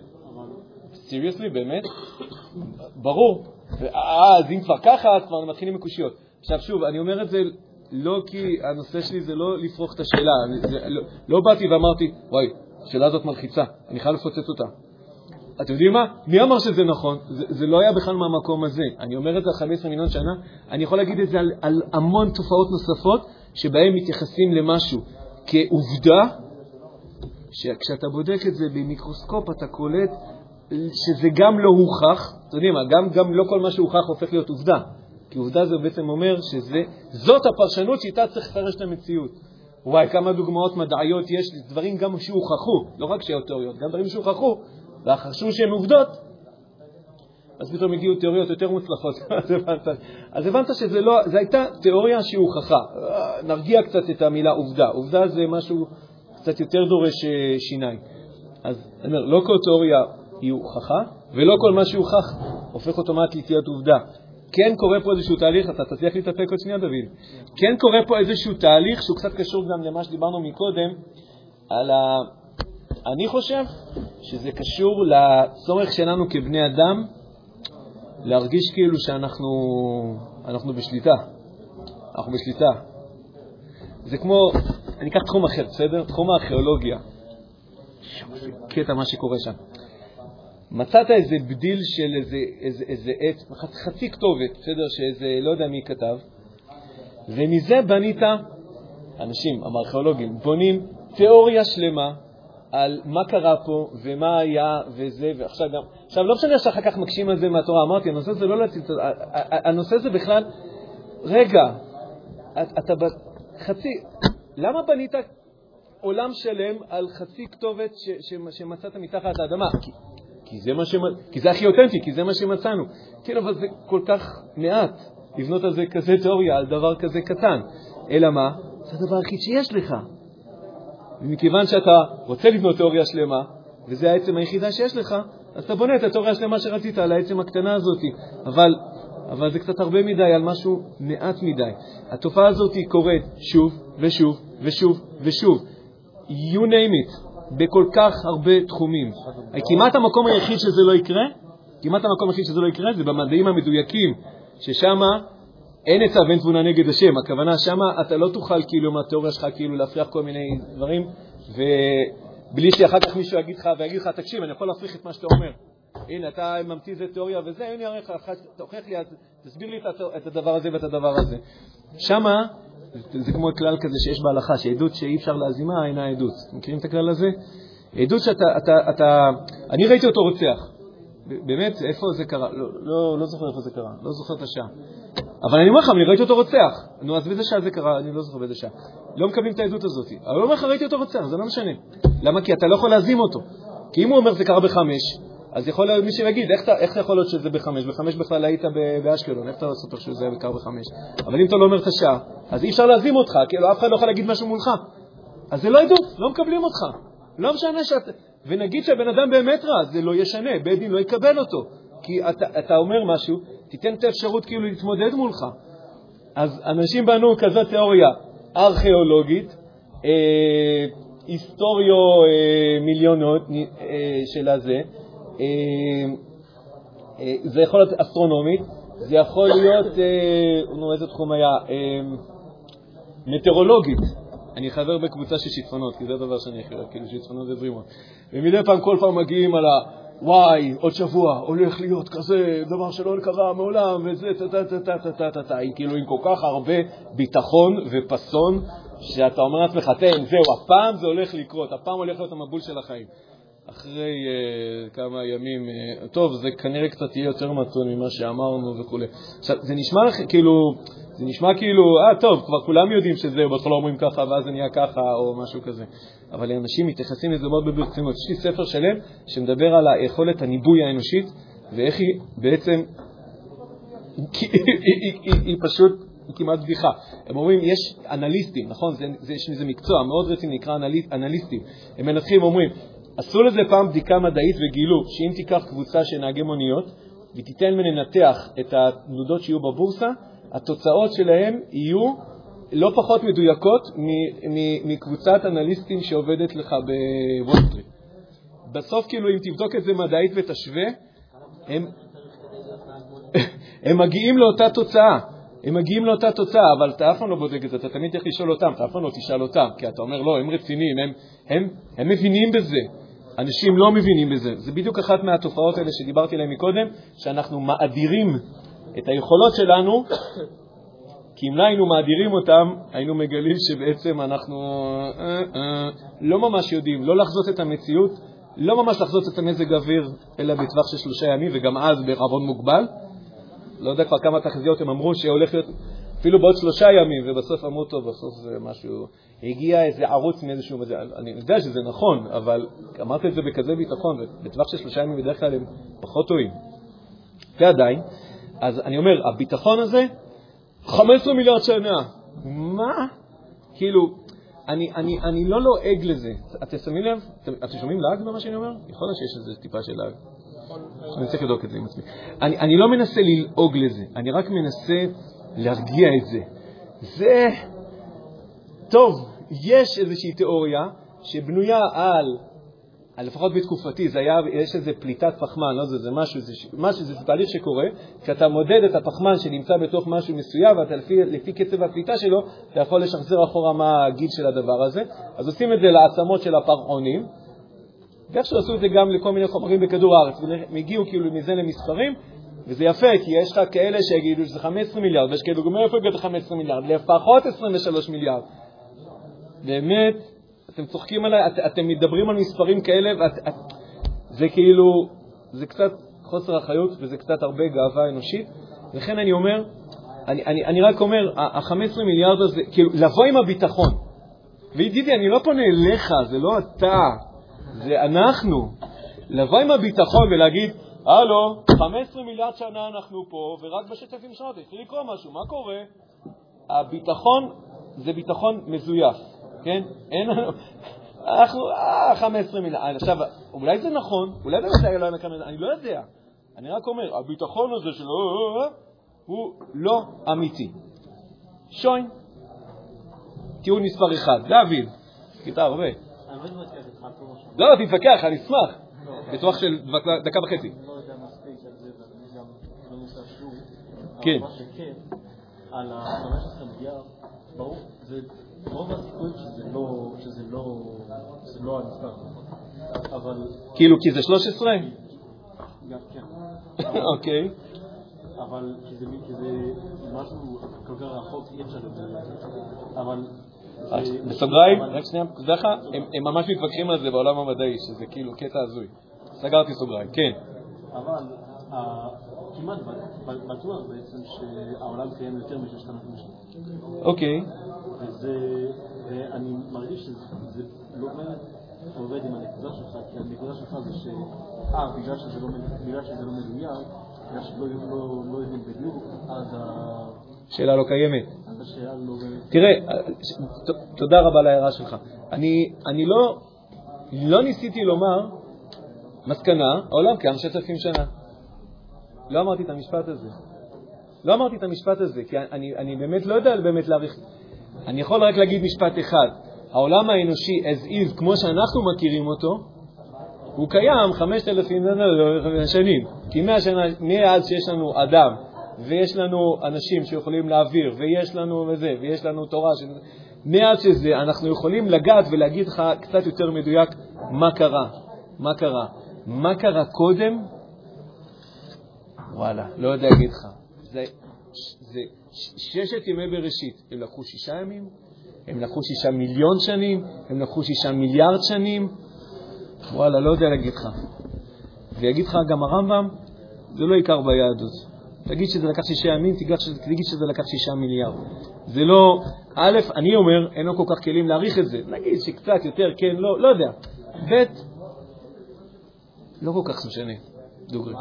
סיריוסלי, באמת? ברור. אז אם כבר ככה, אז כבר מתחילים מקושיות. עכשיו שוב, אני אומר את זה לא כי הנושא שלי זה לא לפרוח את השאלה. זה, לא, לא באתי ואמרתי, וואי, השאלה הזאת מלחיצה, אני חייב לפוצץ אותה. אתם יודעים מה? מי אמר שזה נכון? זה, זה לא היה בכלל מהמקום הזה. אני אומר את זה על 15 מיליון שנה, אני יכול להגיד את זה על, על המון תופעות נוספות שבהן מתייחסים למשהו כעובדה, שכשאתה בודק את זה במיקרוסקופ אתה קולט שזה גם לא הוכח, אתם יודעים מה, גם, גם לא כל מה שהוכח הופך להיות עובדה. כי עובדה זה בעצם אומר שזאת הפרשנות שאיתה צריך לפרש את המציאות. וואי, כמה דוגמאות מדעיות יש, דברים גם שהוכחו, לא רק שהיו תיאוריות, גם דברים שהוכחו, וחשבו שהם עובדות, אז פתאום הגיעו תיאוריות יותר מוצלחות. אז הבנת, אז הבנת שזו לא, הייתה תיאוריה שהוכחה. נרגיע קצת את המילה עובדה. עובדה זה משהו קצת יותר דורש אה, שיניים. אז אני אומר, לא כל תיאוריה היא הוכחה, ולא כל מה שהוכח הופך אוטומטית להיות עובדה. כן קורה פה איזשהו תהליך, אתה תצליח להתאפק עוד שנייה, דוד. כן קורה פה איזשהו תהליך שהוא קצת קשור גם למה שדיברנו מקודם, על ה... אני חושב שזה קשור לצורך שלנו כבני אדם להרגיש כאילו שאנחנו אנחנו בשליטה. אנחנו בשליטה. זה כמו, אני אקח תחום אחר, בסדר? תחום הארכיאולוגיה. קטע מה שקורה שם. מצאת איזה בדיל של איזה, איזה, איזה עץ, חצי כתובת, בסדר, שאיזה, לא יודע מי כתב, ומזה בנית, אנשים, הארכיאולוגים, בונים תיאוריה שלמה על מה קרה פה ומה היה וזה, ועכשיו גם, עכשיו לא משנה שאחר כך מקשים על זה מהתורה, אמרתי, הנושא זה לא להציל, הנושא זה בכלל, רגע, אתה חצי, למה בנית עולם שלם על חצי כתובת שמצאת מתחת לאדמה? כי כי זה, מה שמ... כי זה הכי אותנטי, כי זה מה שמצאנו. כן, אבל זה כל כך מעט לבנות על זה כזה תיאוריה, על דבר כזה קטן. אלא מה? זה הדבר היחיד שיש לך. ומכיוון שאתה רוצה לבנות תיאוריה שלמה, וזה העצם היחידה שיש לך, אז אתה בונה את התיאוריה השלמה שרצית על העצם הקטנה הזאת. אבל, אבל זה קצת הרבה מדי על משהו מעט מדי. התופעה הזאת קורית שוב ושוב ושוב ושוב. You name it. בכל כך הרבה תחומים. כמעט המקום היחיד שזה לא יקרה, כמעט המקום היחיד שזה לא יקרה זה במדעים המדויקים, ששם אין עצה ואין תבונה נגד השם. הכוונה, שם אתה לא תוכל כאילו מהתיאוריה שלך כאילו להפריח כל מיני דברים, ובלי שאחר כך מישהו יגיד לך ויגיד לך, תקשיב, אני יכול להפריך את מה שאתה אומר. הנה, אתה ממציא איזה תיאוריה וזה, הנה, אראה לך, תוכיח לי, תסביר לי את הדבר הזה ואת הדבר הזה. שמה זה כמו כלל כזה שיש בהלכה, שעדות שאי אפשר להזימה אינה עדות. מכירים את הכלל הזה? עדות שאתה, אתה, אתה, אני ראיתי אותו רוצח. באמת, איפה זה קרה? לא, לא, לא זוכר איפה זה קרה, לא זוכר את השעה. אבל אני אומר לך, אני ראיתי אותו רוצח. נו, אז באיזה שעה זה קרה? אני לא זוכר באיזה שעה. לא מקבלים את העדות הזאת. אבל אני אומר לך, ראיתי אותו רוצח, זה לא משנה. למה? כי אתה לא יכול להזים אותו. כי אם הוא אומר זה קרה בחמש, אז יכול להיות מישהו יגיד, איך, איך יכול להיות שזה בחמש? בחמש בכלל היית באשקלון, איך אתה סופר שזה בקר בחמש? אבל אם אתה לא אומר את השעה, אז אי אפשר להזים אותך, כאילו אף אחד לא יכול להגיד משהו מולך. אז זה לא עדות, לא מקבלים אותך. לא משנה שאת... ונגיד שהבן אדם באמת רע, זה לא ישנה, בית דין לא יקבל אותו. כי אתה, אתה אומר משהו, תיתן את האפשרות כאילו להתמודד מולך. אז אנשים בנו כזאת תיאוריה ארכיאולוגית, אה, היסטוריו אה, מיליונות אה, של הזה, אה, אה, זה יכול להיות אסטרונומית, זה יכול להיות, אה, נו, איזה תחום היה? מטאורולוגית. אני חבר בקבוצה של שיטפונות, כי זה הדבר שאני הכי אוהב, כאילו שיטפונות זה זרימות. ומדי פעם, כל פעם מגיעים על ה... וואי, עוד שבוע הולך להיות כזה דבר שלא קרה מעולם, וזה טה-טה-טה-טה-טה-טה, היא כאילו עם כל כך הרבה ביטחון ופסון, שאתה אומר לעצמך, תן, זהו, הפעם זה הולך לקרות, הפעם הולך להיות המבול של החיים. אחרי uh, כמה ימים, uh, טוב, זה כנראה קצת יהיה יותר מתון ממה שאמרנו וכו'. עכשיו, זה נשמע לך כאילו, זה נשמע כאילו, אה, טוב, כבר כולם יודעים שזה, בהתחלה אומרים ככה ואז זה נהיה ככה, או משהו כזה. אבל אנשים מתייחסים לזה מאוד ברצינות. יש לי ספר שלם שמדבר על היכולת הניבוי האנושית, ואיך היא בעצם, היא, היא, היא, היא, פשוט היא כמעט בדיחה. הם אומרים, יש אנליסטים, נכון? זה, זה, יש איזה מקצוע מאוד רציני, נקרא אנליסט, אנליסטים. הם מנתחים ואומרים, עשו לזה פעם בדיקה מדעית וגילו שאם תיקח קבוצה של נהגי מוניות ותיתן לנתח את התנודות שיהיו בבורסה, התוצאות שלהם יהיו לא פחות מדויקות מקבוצת אנליסטים שעובדת לך בוול בסוף, כאילו, אם תבדוק את זה מדעית ותשווה, הם, הם מגיעים לאותה תוצאה. הם מגיעים לאותה תוצאה, אבל אתה אף פעם לא בודק את זה, אתה תמיד צריך לשאול אותם, אתה אף פעם לא תשאל אותם, כי אתה אומר, לא, הם רציניים, הם, הם, הם מבינים בזה. אנשים לא מבינים בזה. זה בדיוק אחת מהתופעות האלה שדיברתי עליהן מקודם, שאנחנו מאדירים את היכולות שלנו, כי אם לא היינו מאדירים אותם, היינו מגלים שבעצם אנחנו אה, אה, לא ממש יודעים, לא לחזות את המציאות, לא ממש לחזות את המזג האוויר, אלא בטווח של שלושה ימים, וגם אז בערבון מוגבל. לא יודע כבר כמה תחזיות הם אמרו שהולך להיות אפילו בעוד שלושה ימים, ובסוף אמרו, טוב, בסוף זה משהו, הגיע איזה ערוץ מאיזשהו, אני יודע שזה נכון, אבל אמרת את זה בכזה ביטחון, ובטווח של שלושה ימים בדרך כלל הם פחות טועים. ועדיין, אז אני אומר, הביטחון הזה, 15 מיליארד שנה. מה? כאילו, אני, אני, אני לא לועג לזה. אתם שמים לב? אתם, אתם שומעים לעג במה שאני אומר? יכול להיות שיש איזה טיפה של לעג. אני צריך לבדוק את זה עם עצמי. אני, אני לא מנסה ללעוג לזה, אני רק מנסה להרגיע את זה. זה... טוב, יש איזושהי תיאוריה שבנויה על לפחות בתקופתי, זה היה, יש איזה פליטת פחמן, לא זה, זה משהו, זה, משהו, זה תהליך שקורה, כשאתה מודד את הפחמן שנמצא בתוך משהו מסוים, ואתה לפי, לפי קצב הפליטה שלו, אתה יכול לשחזר אחורה מה הגיל של הדבר הזה. אז עושים את זה לעצמות של הפרעונים, ואיכשהו עשו את זה גם לכל מיני חומרים בכדור הארץ, והם הגיעו כאילו מזה למספרים, וזה יפה, כי יש לך כאלה שיגידו שזה 15 מיליארד, ויש כאלה, מאיפה הגעת 15 מיליארד? לפחות 23 מיליארד. באמת, אתם צוחקים עליי, את, אתם מדברים על מספרים כאלה, ואת, את, זה כאילו, זה קצת חוסר אחריות וזה קצת הרבה גאווה אנושית. לכן אני אומר, אני, אני, אני רק אומר, ה-15 מיליארד הזה, כאילו, לבוא עם הביטחון. וידידי, אני לא פונה אליך, זה לא אתה, זה אנחנו. לבוא עם הביטחון ולהגיד, הלו, 15 מיליארד שנה אנחנו פה, ורק בשטף עם שנות התחיל לקרוא משהו, מה קורה? הביטחון זה ביטחון מזויף, כן? אין לנו... אנחנו, אה, 15 מיליארד. עכשיו, אולי זה נכון, אולי באמת היה לא כמה... אני לא יודע. אני רק אומר, הביטחון הזה שלו אה, אה, הוא לא אמיתי. שוין, טיעון מספר אחד. דוד, כיתה הרבה. לא, תתווכח, אני אשמח. בטווח של דקה וחצי. כן. על ה-15 מיליארד, ברור, זה רוב הסיכויים שזה לא, שזה לא, לא המספר, אבל... כאילו כי זה 13? גם כן. אוקיי. אבל כי זה משהו כל כך רחוק, אי אפשר לדבר. אבל... בסוגריים, רק שנייה, לך, הם ממש מתווכחים על זה בעולם המדעי, שזה כאילו קטע הזוי. סגרתי סוגריים, כן. אבל כמעט בטוח בעצם שהעולם קיים יותר מששת אלפים שנה. אוקיי. ואני מרגיש שזה לא באמת עובד עם הנקודה שלך, כי הנקודה שלך זה ש... אה, בגלל שזה לא, לא מדויק, בגלל שלא לא, לא יודעים בדיוק, אז ה... שאלה לא קיימת. תראה, תודה רבה על ההערה שלך. אני לא, לא ניסיתי לומר מסקנה, העולם קיים ששת אלפים שנה. לא אמרתי את המשפט הזה. לא אמרתי את המשפט הזה, כי אני, אני באמת לא יודע באמת להעריך. אני יכול רק להגיד משפט אחד. העולם האנושי as is, כמו שאנחנו מכירים אותו, הוא קיים 5,000 שנים. כי מהשנה, מאז שיש לנו אדם, ויש לנו אנשים שיכולים להעביר, ויש לנו וזה, ויש לנו תורה, ש... מאז שזה, אנחנו יכולים לגעת ולהגיד לך קצת יותר מדויק מה קרה. מה קרה. מה קרה קודם? וואלה, לא יודע להגיד לך. זה, זה ששת ימי בראשית. הם לקחו שישה ימים, הם לקחו שישה מיליון שנים, הם לקחו שישה מיליארד שנים. וואלה, לא יודע להגיד לך. ויגיד לך גם הרמב"ם, זה לא עיקר ביהדות. תגיד שזה לקח שישה ימים, תגיד שזה לקח שישה מיליארד. זה לא, א', אני אומר, אין לו כל כך כלים להעריך את זה. נגיד שקצת יותר, כן, לא, לא יודע. ב', לא כל כך משנה, דוגרי.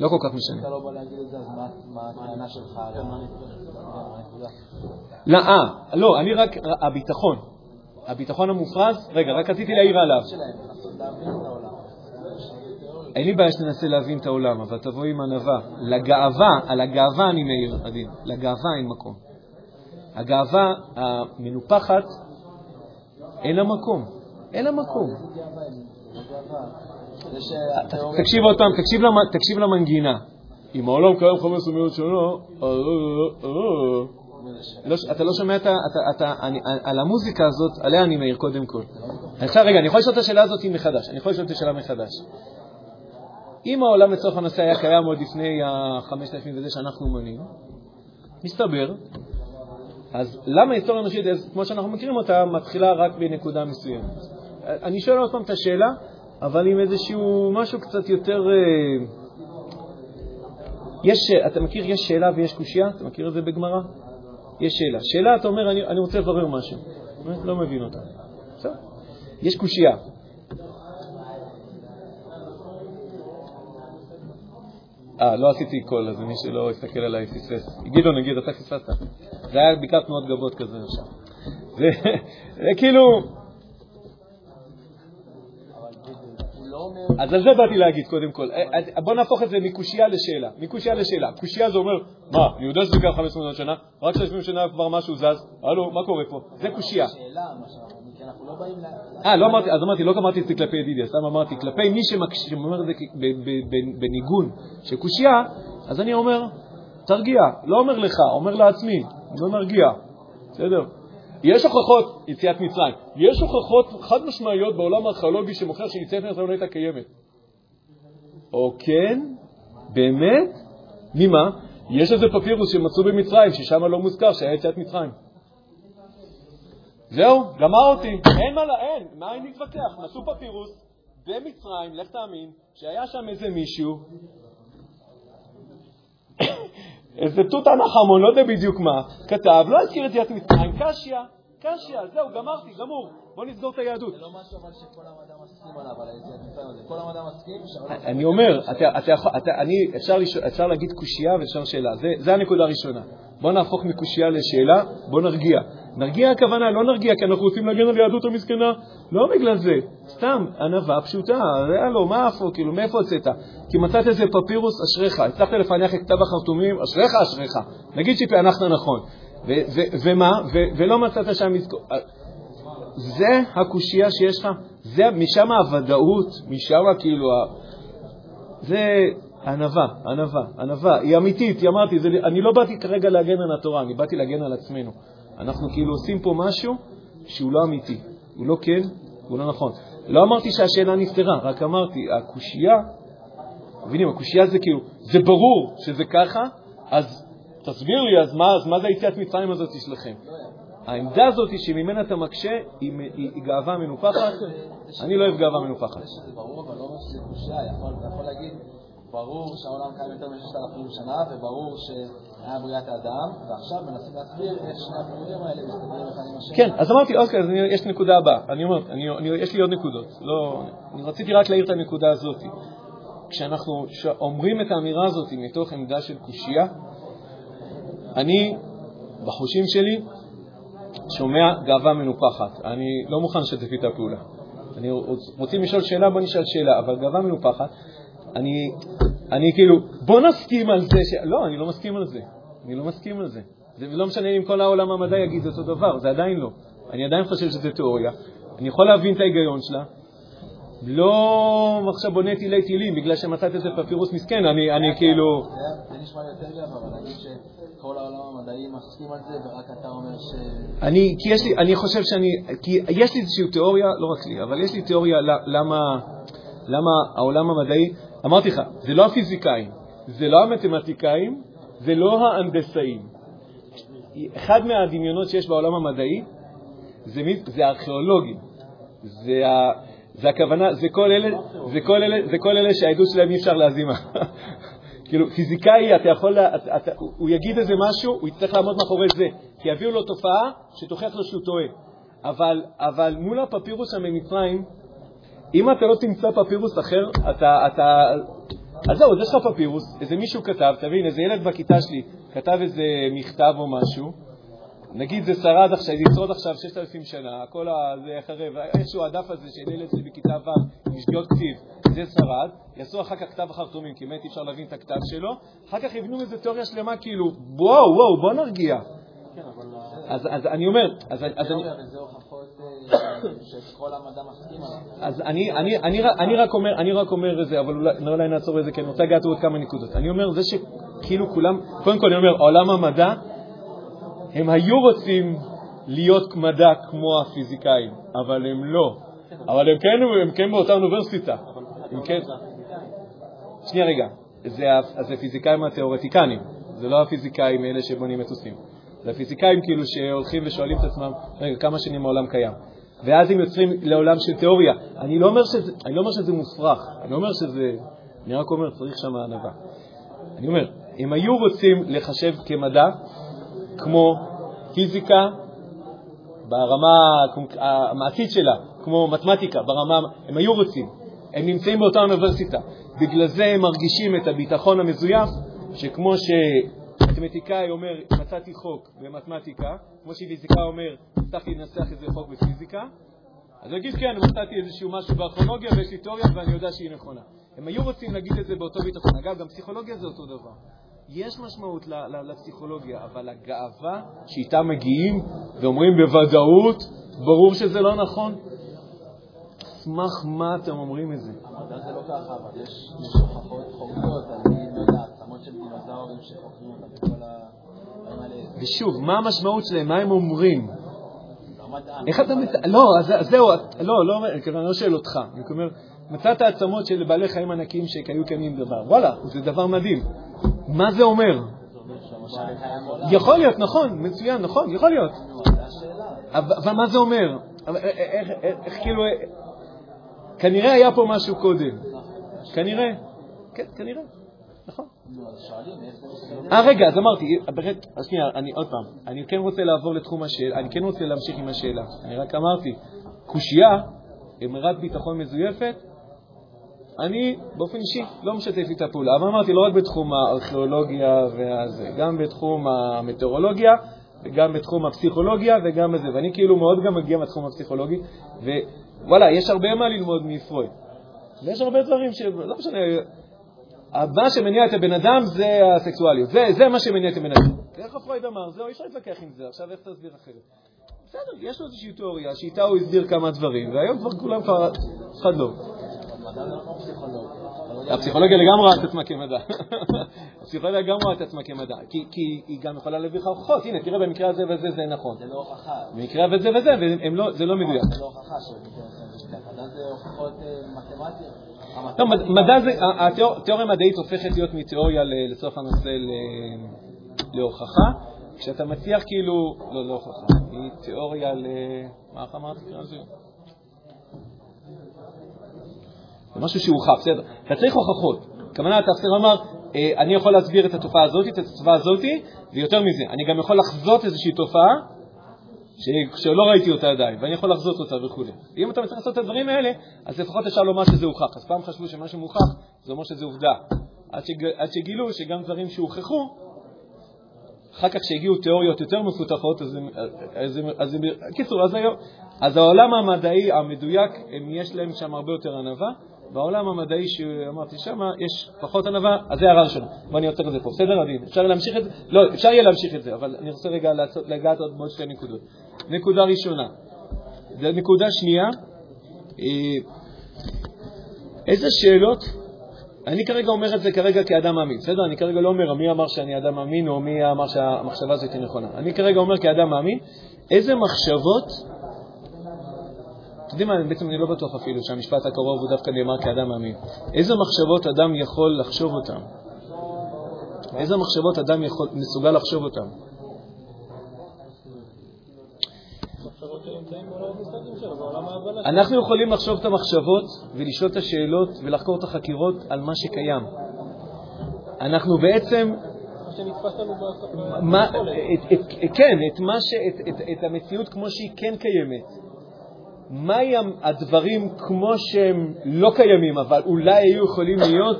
לא כל כך משנה. אתה לא בא להגיד את זה, אז מה הטענה שלך? לא, אה, לא, אני רק, הביטחון. הביטחון המופרז, רגע, רק רציתי להעיר עליו. אין לי בעיה שתנסה להבין את העולם, אבל תבוא עם ענווה. לגאווה, על הגאווה אני מעיר, עדין. לגאווה אין מקום. הגאווה המנופחת, אין לה מקום. אין לה מקום. תקשיב עוד פעם, תקשיב למנגינה. אם העולם קיים 15 מיליון שנה, אתה לא שומע את ה... על המוזיקה הזאת, עליה אני מעיר קודם כל. עכשיו, רגע, אני יכול לשאול את השאלה הזאת מחדש. אני יכול לשאול את השאלה מחדש. אם העולם לצורך הנושא היה קיים עוד לפני ה-5,000 וזה שאנחנו מונים, מסתבר, אז למה ההיסטוריה האנושית, כמו שאנחנו מכירים אותה, מתחילה רק בנקודה מסוימת? אני שואל עוד פעם את השאלה, אבל עם איזשהו משהו קצת יותר... אה, יש, אתה מכיר, יש שאלה ויש קושייה? אתה מכיר את זה בגמרא? יש שאלה. שאלה, אתה אומר, אני, אני רוצה לברר משהו. לא מבין אותה. בסדר. יש קושייה. אה, לא עשיתי קול, אז מי שלא יסתכל עליי פספס. גדעון, נגיד, אתה פספסת. זה היה בקעת תנועות גבות כזה עכשיו. זה כאילו... אז על זה באתי להגיד קודם כל. אה, אה, בוא נהפוך את זה מקושייה לשאלה. מקושייה לשאלה. קושייה זה אומר, מה, אני יודע שזה 15 מיליון שנה, רק 30 שנה כבר משהו זז, הלו, מה קורה פה? זה קושייה. לא. אה, לא אמרתי, אז אמרתי, לא אמרתי את זה כלפי ידידיה, סתם אמרתי, כלפי מי שאומר את זה בניגון של קושייה, אז אני אומר, תרגיע. לא אומר לך, אומר לעצמי, לא נרגיע. בסדר? יש הוכחות, יציאת מצרים, יש הוכחות חד משמעיות בעולם הארכיאולוגי שמוכר שיציאת מצרים לא הייתה קיימת. או כן? באמת? ממה? יש איזה פפירוס שמצאו במצרים, ששם לא מוזכר שהיה יציאת מצרים. זהו, גמר אותי. אין מה, אין, מה אין להתווכח? מצאו פפירוס במצרים, לך תאמין, שהיה שם איזה מישהו, איזה תות הנחמון, לא יודע בדיוק מה, כתב, לא הזכיר את יציאת מצרים, קשיא. קשיא, זהו, גמרתי, גמור. בוא נסגור את היהדות. זה לא משהו אבל שכל המדע מסכים עליו, על היציאת הזה. כל המדע מסכים אני אומר, אפשר להגיד קושייה ואפשר שאלה. זה הנקודה הראשונה. בוא נהפוך מקושייה לשאלה, בוא נרגיע. נרגיע הכוונה, לא נרגיע כי אנחנו רוצים להגן על יהדות המסכנה, לא בגלל זה, סתם ענווה פשוטה, הלו, מה אפו, כאילו, מאיפה הוצאת? כי מצאת איזה פפירוס, אשריך, הצלחת לפענח את כתב החרטומים, אשריך, אשריך. נגיד שפענחת נכון. ומה? ולא מצאת שם מזכור. זה הקושייה שיש לך, זה, משם הוודאות, משם כאילו, זה ענווה, ענווה, ענווה, היא אמיתית, היא אמרתי, זה, אני לא באתי כרגע להגן על התורה, אני באתי להגן על עצמנו. אנחנו כאילו עושים פה משהו שהוא לא אמיתי, הוא לא כן, הוא לא נכון. לא אמרתי שהשאלה נפתרה, רק אמרתי, הקושייה, מבינים, הקושייה זה כאילו, זה ברור שזה ככה, אז תסביר לי, אז מה, אז מה זה היציאת מצרים הזאת שלכם? העמדה הזאת שממנה אתה מקשה היא, היא, היא גאווה מנופחת, אני לא אוהב גאווה מנופחת. זה ברור, אבל לא שזה קושייה, אתה יכול להגיד, ברור שהעולם קיים יותר מששת אלפים שנה, וברור שהיה בריאת האדם, ועכשיו מנסים להסביר איך שני הפירורים האלה מסתדרים אחד עם השני. כן, אז אמרתי, אוקיי, אז יש נקודה הבאה. אני אומר, יש לי עוד נקודות. לא, אני רציתי רק להעיר את הנקודה הזאת. כשאנחנו אומרים את האמירה הזאת מתוך עמדה של קושייה, אני, בחושים שלי, שומע גאווה מנופחת. אני לא מוכן לשתף איתה פעולה. אני רוצים לשאול שאלה, בוא נשאל שאלה, אבל גאווה מנופחת, אני, אני כאילו, בוא נסכים על זה, ש... לא, אני לא מסכים על זה. אני לא מסכים על זה. זה לא משנה אם כל העולם המדע יגיד אותו דבר, זה עדיין לא. אני עדיין חושב שזה תיאוריה. אני יכול להבין את ההיגיון שלה, לא עכשיו בונה תילי תילים בגלל שמצאת איזה פפירוס מסכן, אני, אני כאילו... זה נשמע יותר גרוע, אבל נגיד שכל העולם המדעי מסכים על זה ורק אתה אומר ש... אני, כי יש לי, אני חושב שאני, כי יש לי איזושהי תיאוריה, לא רק לי, אבל יש לי תיאוריה למה, למה העולם המדעי, אמרתי לך, זה לא הפיזיקאים, זה לא המתמטיקאים, זה לא ההנדסאים. אחד מהדמיונות שיש בעולם המדעי זה, זה הארכיאולוגים, זה, ה, זה הכוונה, זה כל אלה, זה כל אלה, זה כל אלה שהעדות שלהם אי אפשר להזימה. כאילו, פיזיקאי, אתה יכול, אתה, אתה, הוא יגיד איזה משהו, הוא יצטרך לעמוד מאחורי זה, כי יביאו לו תופעה שתוכיח לו שהוא טועה. אבל, אבל מול הפפירוס שם במצרים, אם אתה לא תמצא פפירוס אחר, אתה, אתה, אז זהו, אז יש לך פפירוס, איזה מישהו כתב, תבין, איזה ילד בכיתה שלי כתב איזה מכתב או משהו, נגיד זה שרד עכשיו, ישרוד עכשיו 6,000 שנה, הכל זה יחרב, איכשהו הדף הזה של ילד שלי בכיתה ו' עם שגיאות כתיב, זה שרד, יעשו אחר כך כתב החרטומים, כי באמת אי אפשר להבין את הכתב שלו, אחר כך יבנו איזה תיאוריה שלמה כאילו, וואו, וואו, בוא נרגיע. כן, אז, אז אני אומר, אז, אני... אה. אז אני, רק אומר, את זה, אבל אולי נעצור את זה, כי אני רוצה לגעת עוד כמה נקודות. אני אומר, זה שכאילו כולם, קודם כל אני אומר, עולם המדע, הם היו רוצים להיות מדע כמו הפיזיקאים, אבל הם לא. אבל הם כן, הם כן באותה אוניברסיטה. הם כן... שנייה רגע, זה, זה הפיזיקאים התיאורטיקנים, זה לא הפיזיקאים אלה שבונים מטוסים. זה הפיזיקאים כאילו שהולכים ושואלים את עצמם, רגע, כמה שנים העולם קיים? ואז הם יוצרים לעולם של תיאוריה. אני לא אומר שזה, אני לא אומר שזה מופרך, אני לא אומר שזה... אני רק אומר, צריך שם ענווה. אני אומר, הם היו רוצים לחשב כמדע כמו פיזיקה ברמה המעשית שלה, כמו מתמטיקה, ברמה, הם היו רוצים. הם נמצאים באותה אוניברסיטה. בגלל זה הם מרגישים את הביטחון המזויף, שכמו שמתמטיקאי אומר, מצאתי חוק במתמטיקה, כמו שפיזיקאי אומר, הצלחתי לנסח איזה חוק בפיזיקה, אז יגיד, כן, מצאתי איזשהו משהו בארכיאולוגיה ויש לי תיאוריה ואני יודע שהיא נכונה. הם היו רוצים להגיד את זה באותו ביטחון. אגב, גם פסיכולוגיה זה אותו דבר. יש משמעות לפסיכולוגיה, אבל הגאווה שאיתה מגיעים ואומרים בוודאות, ברור שזה לא נכון. סמך מה אתם אומרים את זה? המדע זה לא ככה, אבל יש הוכחות חוקרות על, לא יודע, עצמות של דינוזאורים שחוקרים אותם וכל הדברים האלה. ושוב, מה המשמעות שלהם? מה הם אומרים? איך אתה מת... לא, אז זהו, לא, לא, אני לא שואל אותך. אני אומר, מצאת עצמות של בעלי חיים ענקיים שהיו קיימים דבר. וואלה, זה דבר מדהים. מה זה אומר? יכול להיות, נכון, מצוין, נכון, יכול להיות. אבל מה זה אומר? איך כאילו... כנראה היה פה משהו קודם. כנראה. כן, כנראה. נכון. אה, רגע, אז אמרתי, שנייה, אני עוד פעם, אני כן רוצה לעבור לתחום השאלה, אני כן רוצה להמשיך עם השאלה. אני רק אמרתי, קושייה, אמירת ביטחון מזויפת, אני באופן אישי לא משתף איתה פעולה. אבל אמרתי, לא רק בתחום הארכיאולוגיה והזה, גם בתחום המטאורולוגיה וגם בתחום הפסיכולוגיה וגם בזה. ואני כאילו מאוד גם מגיע מהתחום הפסיכולוגי, ווואלה, יש הרבה מה ללמוד מפרויד. ויש הרבה דברים ש... לא משנה, מה שמניע את הבן אדם זה הסקסואליות, זה, זה מה שמניע את הבן אדם. איך פרויד אמר, זהו, אי אפשר להתווכח עם זה, עכשיו איך תסביר אחרת? בסדר, יש לו איזושהי תיאוריה שאיתה הוא הסביר כמה דברים, והיום כבר כולם כבר, אף אחד לא. הפסיכולוגיה לגמרי רואה את עצמה כמדע. הפסיכולוגיה גם רואה את עצמה כמדע, כי היא גם יכולה להביא לך הוכחות. הנה, תראה, במקרה הזה וזה זה נכון. זה לא הוכחה. במקרה וזה וזה, זה לא מדויק. זה לא הוכחה מדע זה הוכחות אה, מתמטיות. לא, מדע זה, התיאוריה המדעית הופכת להיות מתיאוריה לסוף הנושא להוכחה, כשאתה מצליח כאילו, לא, לא הוכחה, היא תיאוריה ל... מה אמרתי? זה משהו שהוכח, בסדר. אתה צריך הוכחות. הכוונה, התעשייה אמר, אה, אני יכול להסביר את התופעה הזאת, את התופעה הזאת, ויותר מזה, אני גם יכול לחזות איזושהי תופעה ש... שלא ראיתי אותה עדיין, ואני יכול לחזות אותה וכו'. אם אתה מצליח לעשות את הדברים האלה, אז לפחות אפשר לומר שזה הוכח. אז פעם חשבו שמשהו מוכח, זה אומר שזה עובדה. עד, שג... עד שגילו שגם דברים שהוכחו, אחר כך כשהגיעו תיאוריות יותר מפותחות, אז הם, אז אז קיצור, אז, היום, אז העולם המדעי המדויק, יש להם שם הרבה יותר ענווה, בעולם המדעי שאמרתי שם יש פחות ענווה, אז זה ראשונה. בוא אני עוצר את זה פה, בסדר, עדין? אפשר להמשיך את זה? לא, אפשר יהיה להמשיך את זה, אבל אני רוצה רגע לגעת עוד בעוד שתי נקודות. נקודה ראשונה, נקודה שנייה, אה, איזה שאלות, אני כרגע אומר את זה כרגע כאדם מאמין, בסדר? אני כרגע לא אומר מי אמר שאני אדם מאמין או מי אמר שהמחשבה הזאת היא נכונה. אני כרגע אומר כאדם מאמין, איזה מחשבות אתם יודעים מה, בעצם אני לא בטוח אפילו שהמשפט הקרוב הוא דווקא נאמר כאדם מאמין. איזה מחשבות אדם יכול לחשוב אותן? איזה מחשבות אדם יכול, מסוגל לחשוב אותן? אנחנו יכולים לחשוב את המחשבות ולשאול את השאלות ולחקור את החקירות על מה שקיים. אנחנו בעצם... מה, את, את, כן, את, מה ש, את, את, את המציאות כמו שהיא כן קיימת. מהי הדברים כמו שהם לא קיימים, אבל אולי היו יכולים להיות,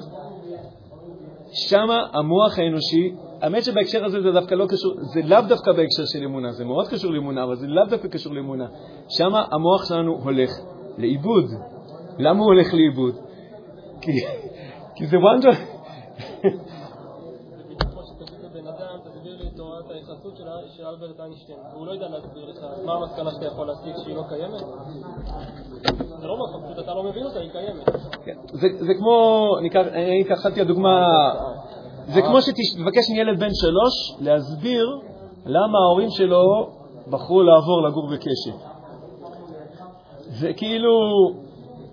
שמה המוח האנושי, האמת שבהקשר הזה זה דווקא לא קשור, זה לאו דווקא בהקשר של אמונה, זה מאוד קשור לאמונה, אבל זה לאו דווקא קשור לאמונה. שמה המוח שלנו הולך לאיבוד. למה הוא הולך לאיבוד? כי, כי זה וונדר... של אלברט איינשטיין, והוא לא יודע להסביר לך, מה המסקנה שאתה יכול להסיק שהיא לא קיימת? זה לא נכון, פשוט אתה לא מבין אותה, היא קיימת. כן, זה כמו, אני קחתי הדוגמה, זה כמו שתבקש מילד בן שלוש להסביר למה ההורים שלו בחרו לעבור לגור בקשת. זה כאילו,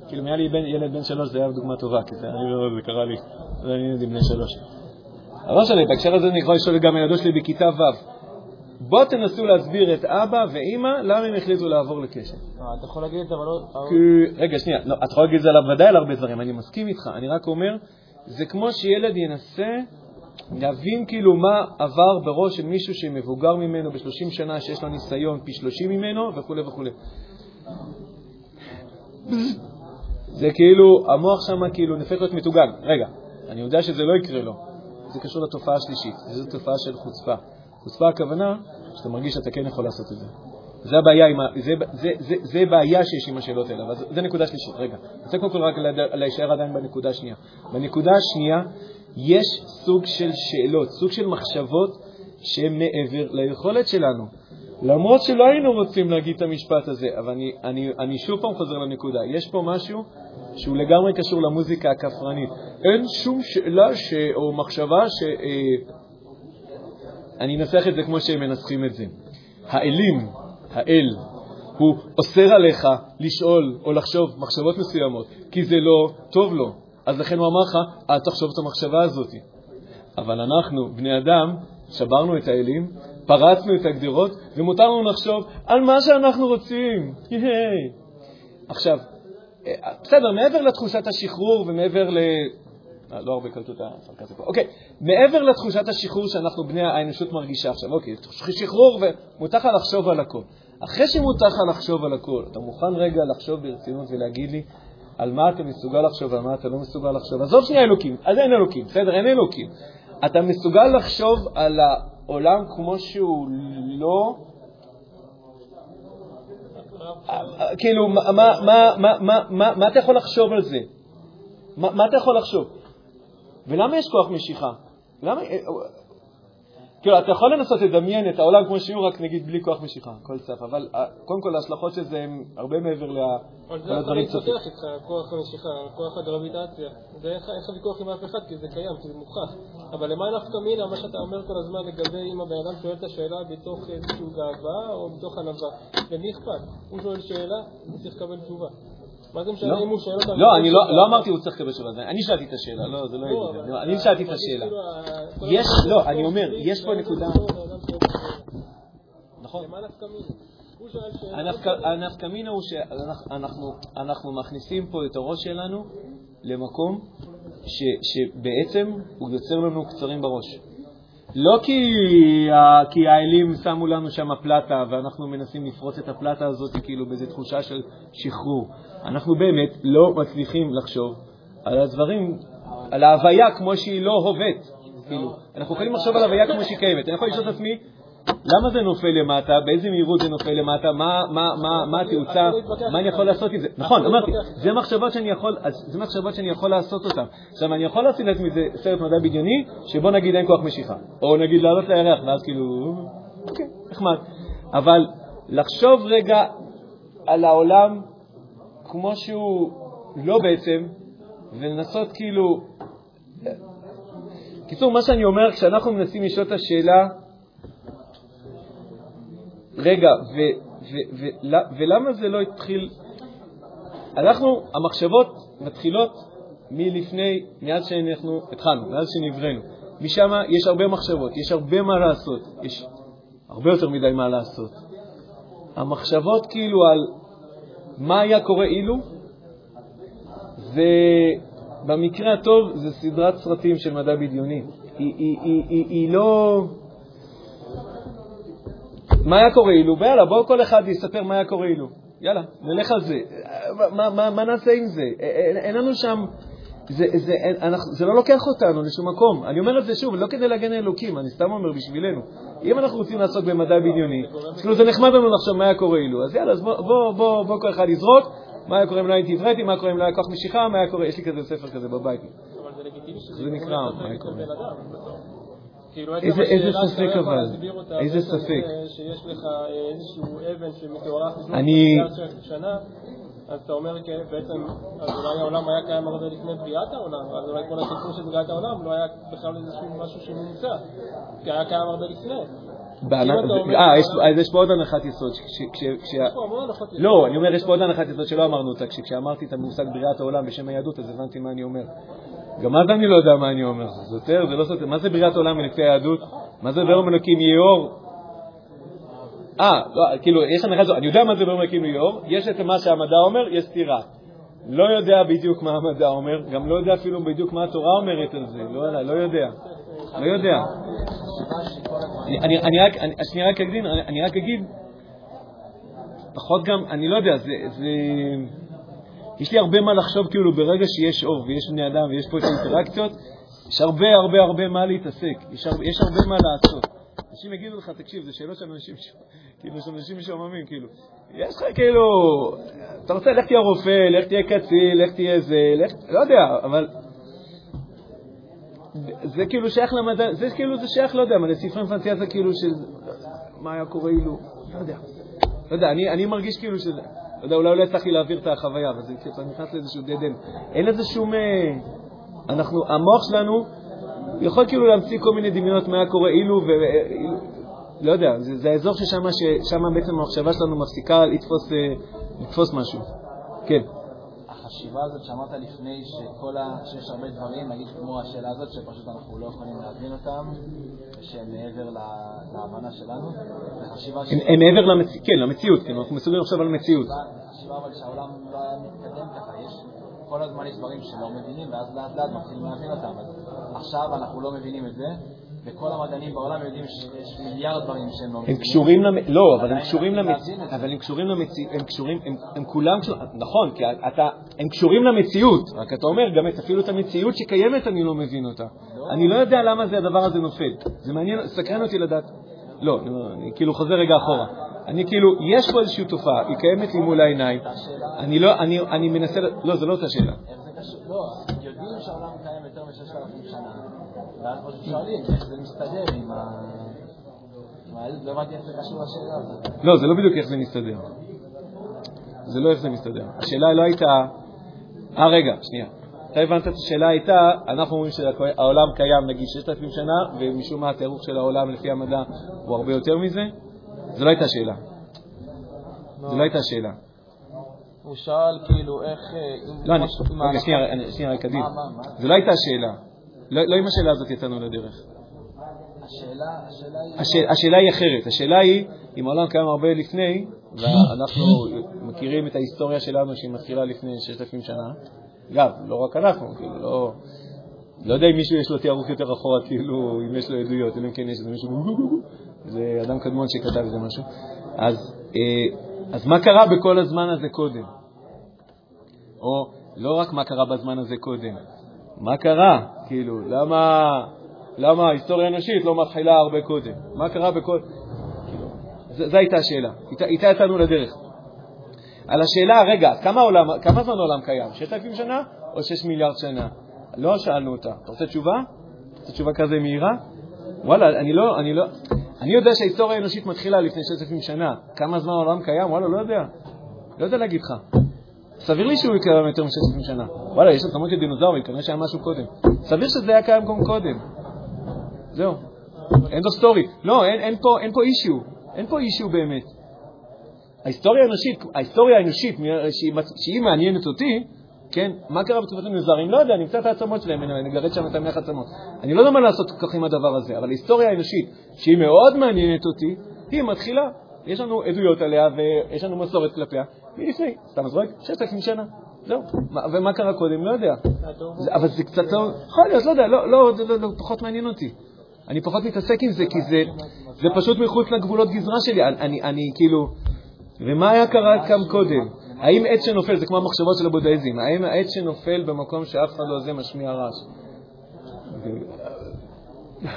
כאילו, אם היה לי ילד בן שלוש זה היה דוגמה טובה, כי זה, אני לא, זה קרה לי, זה אני ילד בן שלוש. אבל לא בהקשר הזה אני יכול לשאול גם ילדו שלי בכיתה ו'. בואו תנסו להסביר את אבא ואימא למה הם החליטו לעבור לקשת. אה, אתה יכול להגיד את זה, אבל לא... רגע, שנייה, לא, אתה יכול להגיד את זה ודאי על הרבה דברים, אני מסכים איתך, אני רק אומר, זה כמו שילד ינסה להבין כאילו מה עבר בראש של מישהו שמבוגר ממנו ב-30 שנה, שיש לו ניסיון פי 30 ממנו וכו' וכו'. זה כאילו, המוח שם כאילו נפך להיות מטוגן. רגע, אני יודע שזה לא יקרה לו. זה קשור לתופעה השלישית, זו תופעה של חוצפה. חוצפה הכוונה שאתה מרגיש שאתה כן יכול לעשות את זה. זה הבעיה, עם ה... זה, זה, זה, זה בעיה שיש עם השאלות האלה, אבל זה נקודה שלישית. רגע, אני רוצה קודם כל רק להישאר עדיין בנקודה השנייה. בנקודה השנייה יש סוג של שאלות, סוג של מחשבות שהן מעבר ליכולת שלנו. למרות שלא היינו רוצים להגיד את המשפט הזה, אבל אני, אני, אני שוב פעם חוזר לנקודה. יש פה משהו שהוא לגמרי קשור למוזיקה הכפרנית. אין שום שאלה ש... או מחשבה ש... אה, אני אנסח את זה כמו שהם מנסחים את זה. האלים, האל, הוא אוסר עליך לשאול או לחשוב מחשבות מסוימות, כי זה לא טוב לו. אז לכן הוא אמר לך, אל תחשוב את המחשבה הזאת. אבל אנחנו, בני אדם, שברנו את האלים, פרצנו את הגדרות, ומותר לנו לחשוב על מה שאנחנו רוצים. עכשיו, אה, בסדר, מעבר לתחושת השחרור ומעבר לא הרבה קלטו את הסרקזם פה. אוקיי, מעבר לתחושת השחרור שאנחנו בני האנושות מרגישה עכשיו, אוקיי, שחרור ומותר לך לחשוב על הכל. אחרי שמותר לך לחשוב על הכל, אתה מוכן רגע לחשוב ברצינות ולהגיד לי על מה אתה מסוגל לחשוב ועל מה אתה לא מסוגל לחשוב? עזוב שנייה אלוקים, אז אין אלוקים, בסדר, אין אלוקים. אתה מסוגל לחשוב על העולם כמו שהוא לא... כאילו, מה אתה יכול לחשוב על זה? מה אתה יכול לחשוב? ולמה יש כוח משיכה? למה... כאילו, אתה יכול לנסות לדמיין את העולם כמו שהוא, רק נגיד בלי כוח משיכה, כל צף, אבל אה, קודם כל ההשלכות של זה הן הרבה מעבר לדברים צפים. אבל זה יכול להתפתח איתך, כוח המשיכה, כוח הגרביטציה. זה אין לך ויכוח עם אף אחד, כי זה קיים, כי זה מוכח. אבל למה נפקא מינה, מה שאתה אומר כל הזמן לגבי אם הבן אדם שואל את השאלה בתוך איזושהי גאווה או בתוך ענווה? למי אכפת? הוא שואל שאלה, הוא צריך לקבל תשובה. לא. לא, אני לא, לא אמרתי הוא צריך לקבל תשובה. אני שאלתי את השאלה, לא, זה לא יגיד. אני שאלתי את השאלה. כאילו יש, לא, אני אומר, יש פה נקודה... נכון. הנפקמינה הוא שאנחנו מכניסים פה את הראש שלנו למקום שבעצם הוא יוצר לנו קצרים בראש. לא כי, כי האלים שמו לנו שם פלטה ואנחנו מנסים לפרוץ את הפלטה הזאת כאילו באיזו תחושה של שחרור. אנחנו באמת לא מצליחים לחשוב על הדברים, על ההוויה כמו שהיא לא הווית. כאילו, אנחנו יכולים לחשוב על ההוויה כמו שהיא קיימת. אני יכול לשאול את עצמי, למה זה נופל למטה, באיזה מהירות זה נופל למטה, מה, מה, מה, מה התאוצה, מה אני יכול לעשות עם זה. נכון, אמרתי, זה מחשבות שאני יכול, זה מחשבות שאני יכול לעשות אותן. עכשיו, אני יכול לעשות לעצמי זה סרט מדע בדיוני, שבוא נגיד אין כוח משיכה. או נגיד לעלות לירח, ואז כאילו, אוקיי, נחמד. אבל לחשוב רגע על העולם כמו שהוא לא בעצם, ולנסות כאילו... קיצור, מה שאני אומר, כשאנחנו מנסים לשאול את השאלה, רגע, ו, ו, ו, ולמה זה לא התחיל, אנחנו, המחשבות מתחילות מלפני, מאז שאנחנו התחלנו, מאז שנבראנו. משם יש הרבה מחשבות, יש הרבה מה לעשות, יש הרבה יותר מדי מה לעשות. המחשבות כאילו על מה היה קורה אילו, זה במקרה הטוב זה סדרת סרטים של מדע בדיוני. היא, היא, היא, היא, היא לא... מה היה קורה אילו? ויאללה, בואו כל אחד יספר מה היה קורה אילו. יאללה, נלך על זה. מה, מה, מה נעשה עם זה? אין, אין לנו שם... זה, זה, אין, אנחנו, זה לא לוקח אותנו לשום מקום. אני אומר את זה שוב, לא כדי להגן על אלוקים, אני סתם אומר בשבילנו. אם אנחנו רוצים לעסוק במדע בדיוני, כאילו זה נחמד לנו לחשוב מה היה קורה אילו. אז יאללה, אז בוא, בוא, בוא, בוא כל אחד יזרוק, מה היה קורה אם לא הייתי עברתי, מה קורה אם לא היה כוח משיכה, מה היה קורה, יש לי כזה ספר כזה בבית. אבל זה לגיטימי שזה זה נקרא, מה להיות קורה? כאילו, איזה- עצם איזה השאלה ספק שאתה לא יכול אבל? להסביר אותה, איזה ספק? זה שיש לך אה, איזשהו אבן שמתוארך לפני שנה, אז אתה אומר כן, בעצם, אז אולי העולם היה קיים הרבה לפני בריאת העולם, אז אולי כל הסיפור של בריאת העולם לא היה בכלל איזשהו משהו שנמצא, כי היה קיים הרבה לפני. אה, יש פה- אז יש פה עוד הנחת יסוד. לא, אני אומר, יש פה עוד הנחת יסוד שלא אמרנו אותה. כש- כשאמרתי את המושג בריאת העולם בשם היהדות, אז הבנתי מה אני אומר. גם אז אני לא יודע מה אני אומר. זה סותר, זה לא סותר. מה זה בריאת עולם לפי היהדות? מה זה ביום אלוקים יהיה אור? אה, לא, כאילו, יש הנחה זו, אני יודע מה זה ביום אלוקים יהיה אור, יש את מה שהמדע אומר, יש סתירה. לא יודע בדיוק מה המדע אומר, גם לא יודע אפילו בדיוק מה התורה אומרת על זה, לא, לא יודע. לא יודע. אני- אני רק, שנייה רק אגיד, אני אני רק אגיד, פחות גם, אני לא יודע, זה, זה... יש לי הרבה מה לחשוב, כאילו, ברגע שיש אור ויש בני אדם ויש פה את האינטראקציות, יש הרבה הרבה הרבה מה להתעסק, יש הרבה, יש הרבה מה לעשות. אנשים יגידו לך, תקשיב, זה שאלות של אנשים, ש- כאילו, של אנשים משועממים, כאילו. יש לך כאילו, אתה רוצה, לך תהיה רופא, לך תהיה קצין, לך תהיה זה, לך, לא יודע, אבל זה כאילו שייך למדע, זה כאילו, זה שייך, לא יודע, מה, לספרי פנטזיה כאילו של מה היה קורה אילו, לא יודע. לא יודע, אני, אני מרגיש כאילו שזה, לא יודע, אולי לא הצלחתי להעביר את החוויה, אבל זה אתה נכנס לאיזשהו dead end. אין לזה שום, אה, אנחנו, המוח שלנו יכול כאילו להמציא כל מיני דמיונות מה קורה אילו, ו... אילו- לא יודע, זה, זה האזור ששם בעצם המחשבה שלנו מפסיקה לתפוס, אה, לתפוס משהו. כן. החשיבה הזאת שאמרת לפני, שכל ה... שיש הרבה דברים, נגיד כמו השאלה הזאת, שפשוט אנחנו לא יכולים להבין אותם, ושהם מעבר לה- להבנה שלנו, זה חשיבה ש... הם, מעבר למציא, כן, למציאות, כן, אנחנו מסוגלים לחשוב על מציאות. חשיבה אבל שהעולם לא היה מתקדם ככה, יש כל הזמן יש דברים שלא מבינים, ואז לאט לאט מתחילים להבין אותם. אז עכשיו אנחנו לא מבינים את זה, וכל המדענים בעולם יודעים שיש מיליארד דברים שהם לא הם מבינים. קשורים למ... לא, אבל הם קשורים למציאות. אבל הם קשורים למציאות, הם קשורים, הם, הם כולם קשורים, נכון, כי אתה, הם קשורים למציאות, רק אתה אומר, גם אפילו את המציאות שקיימת אני לא מבין אותה. אני לא יודע למה זה הדבר הזה נופל. זה מעניין, סקרן אותי לדעת. לא, אני, אני כאילו חוזר רגע אחורה. אני כאילו, יש פה איזושהי תופעה, היא קיימת לי מול העיניים. אני לא, אני, מנסה, לא, זו לא אותה שאלה. לא, יודעים שהעולם קיים יותר מ-6,000 שנה, ואז פשוט שואלים איך זה מסתדר עם ה... לא. לא, זה לא בדיוק איך זה מסתדר. זה לא איך זה מסתדר. השאלה לא הייתה... אה, רגע, שנייה. אתה הבנת את השאלה הייתה, אנחנו אומרים שהעולם קיים נגיד 6,000 שנה, ומשום מה התיארוך של העולם לפי המדע הוא הרבה יותר מזה? זו לא הייתה שאלה. זו לא הייתה שאלה. הוא שאל כאילו איך... אה, לא, אני... ההנחה- שנייה, רק עדיף. זו לא הייתה השאלה. לא לא עם השאלה הזאת יצאנו לדרך. היא... השאלה היא אחרת. השאלה היא, אם העולם קיים הרבה לפני, ואנחנו מכירים את ההיסטוריה שלנו שהיא מתחילה לפני 6,000 שנה, אגב, לא רק אנחנו, כאילו, לא... לא יודע אם מישהו יש לו תיארוך יותר אחורה, כאילו, אם יש לו עדויות, אלא אם כן יש איזה מישהו, זה אדם קדמון שכתב איזה משהו. אז, אה, אז מה קרה בכל הזמן הזה קודם? או לא רק מה קרה בזמן הזה קודם, מה קרה? כאילו, למה, למה ההיסטוריה האנושית לא מתחילה הרבה קודם? מה קרה בכל... כאילו, זו הייתה השאלה, איתה, איתה יצאנו לדרך. על השאלה, רגע, כמה, עולם, כמה זמן העולם קיים? 6,000 שנה או 6 מיליארד שנה? לא שאלנו אותה. אתה רוצה תשובה? רוצה תשובה כזה מהירה? וואלה, אני לא, אני לא... אני יודע שההיסטוריה האנושית מתחילה לפני 6,000 שנה. כמה זמן העולם קיים? וואלה, לא יודע. לא יודע להגיד לך. סביר לי שהוא קיים יותר מ-6,000 שנה. וואלה, יש עצמות של דינוזאורים, כנראה שהיה משהו קודם. סביר שזה היה קיים גם קודם. זהו. end of story. לא, אין, אין פה, אין פה אישיו. אין פה אישיו באמת. ההיסטוריה האנושית, ההיסטוריה האנושית שהיא, שהיא מעניינת אותי, כן, מה קרה בתקופת המזרים? לא יודע, נמצא את העצמות שלהם, נגרד שם את המלך עצמות. אני לא יודע מה לעשות כל כך עם הדבר הזה, אבל ההיסטוריה האנושית, שהיא מאוד מעניינת אותי, היא מתחילה. יש לנו עדויות עליה ויש לנו מסורת כלפיה מלפני, סתם זורק, 6,000 שנה. זהו. ומה קרה קודם? לא יודע. אבל זה קצת לא... יכול להיות, לא יודע, לא, לא, לא, לא, פחות מעניין אותי. אני פחות מתעסק עם זה, כי זה, זה פשוט מחוץ לגבולות גזרה שלי. אני, אני כאילו... ומה היה קרה כאן קודם? האם עץ שנופל, זה כמו המחשבות של הבודהיזם, האם העץ שנופל במקום שאף אחד לא זה משמיע רעש?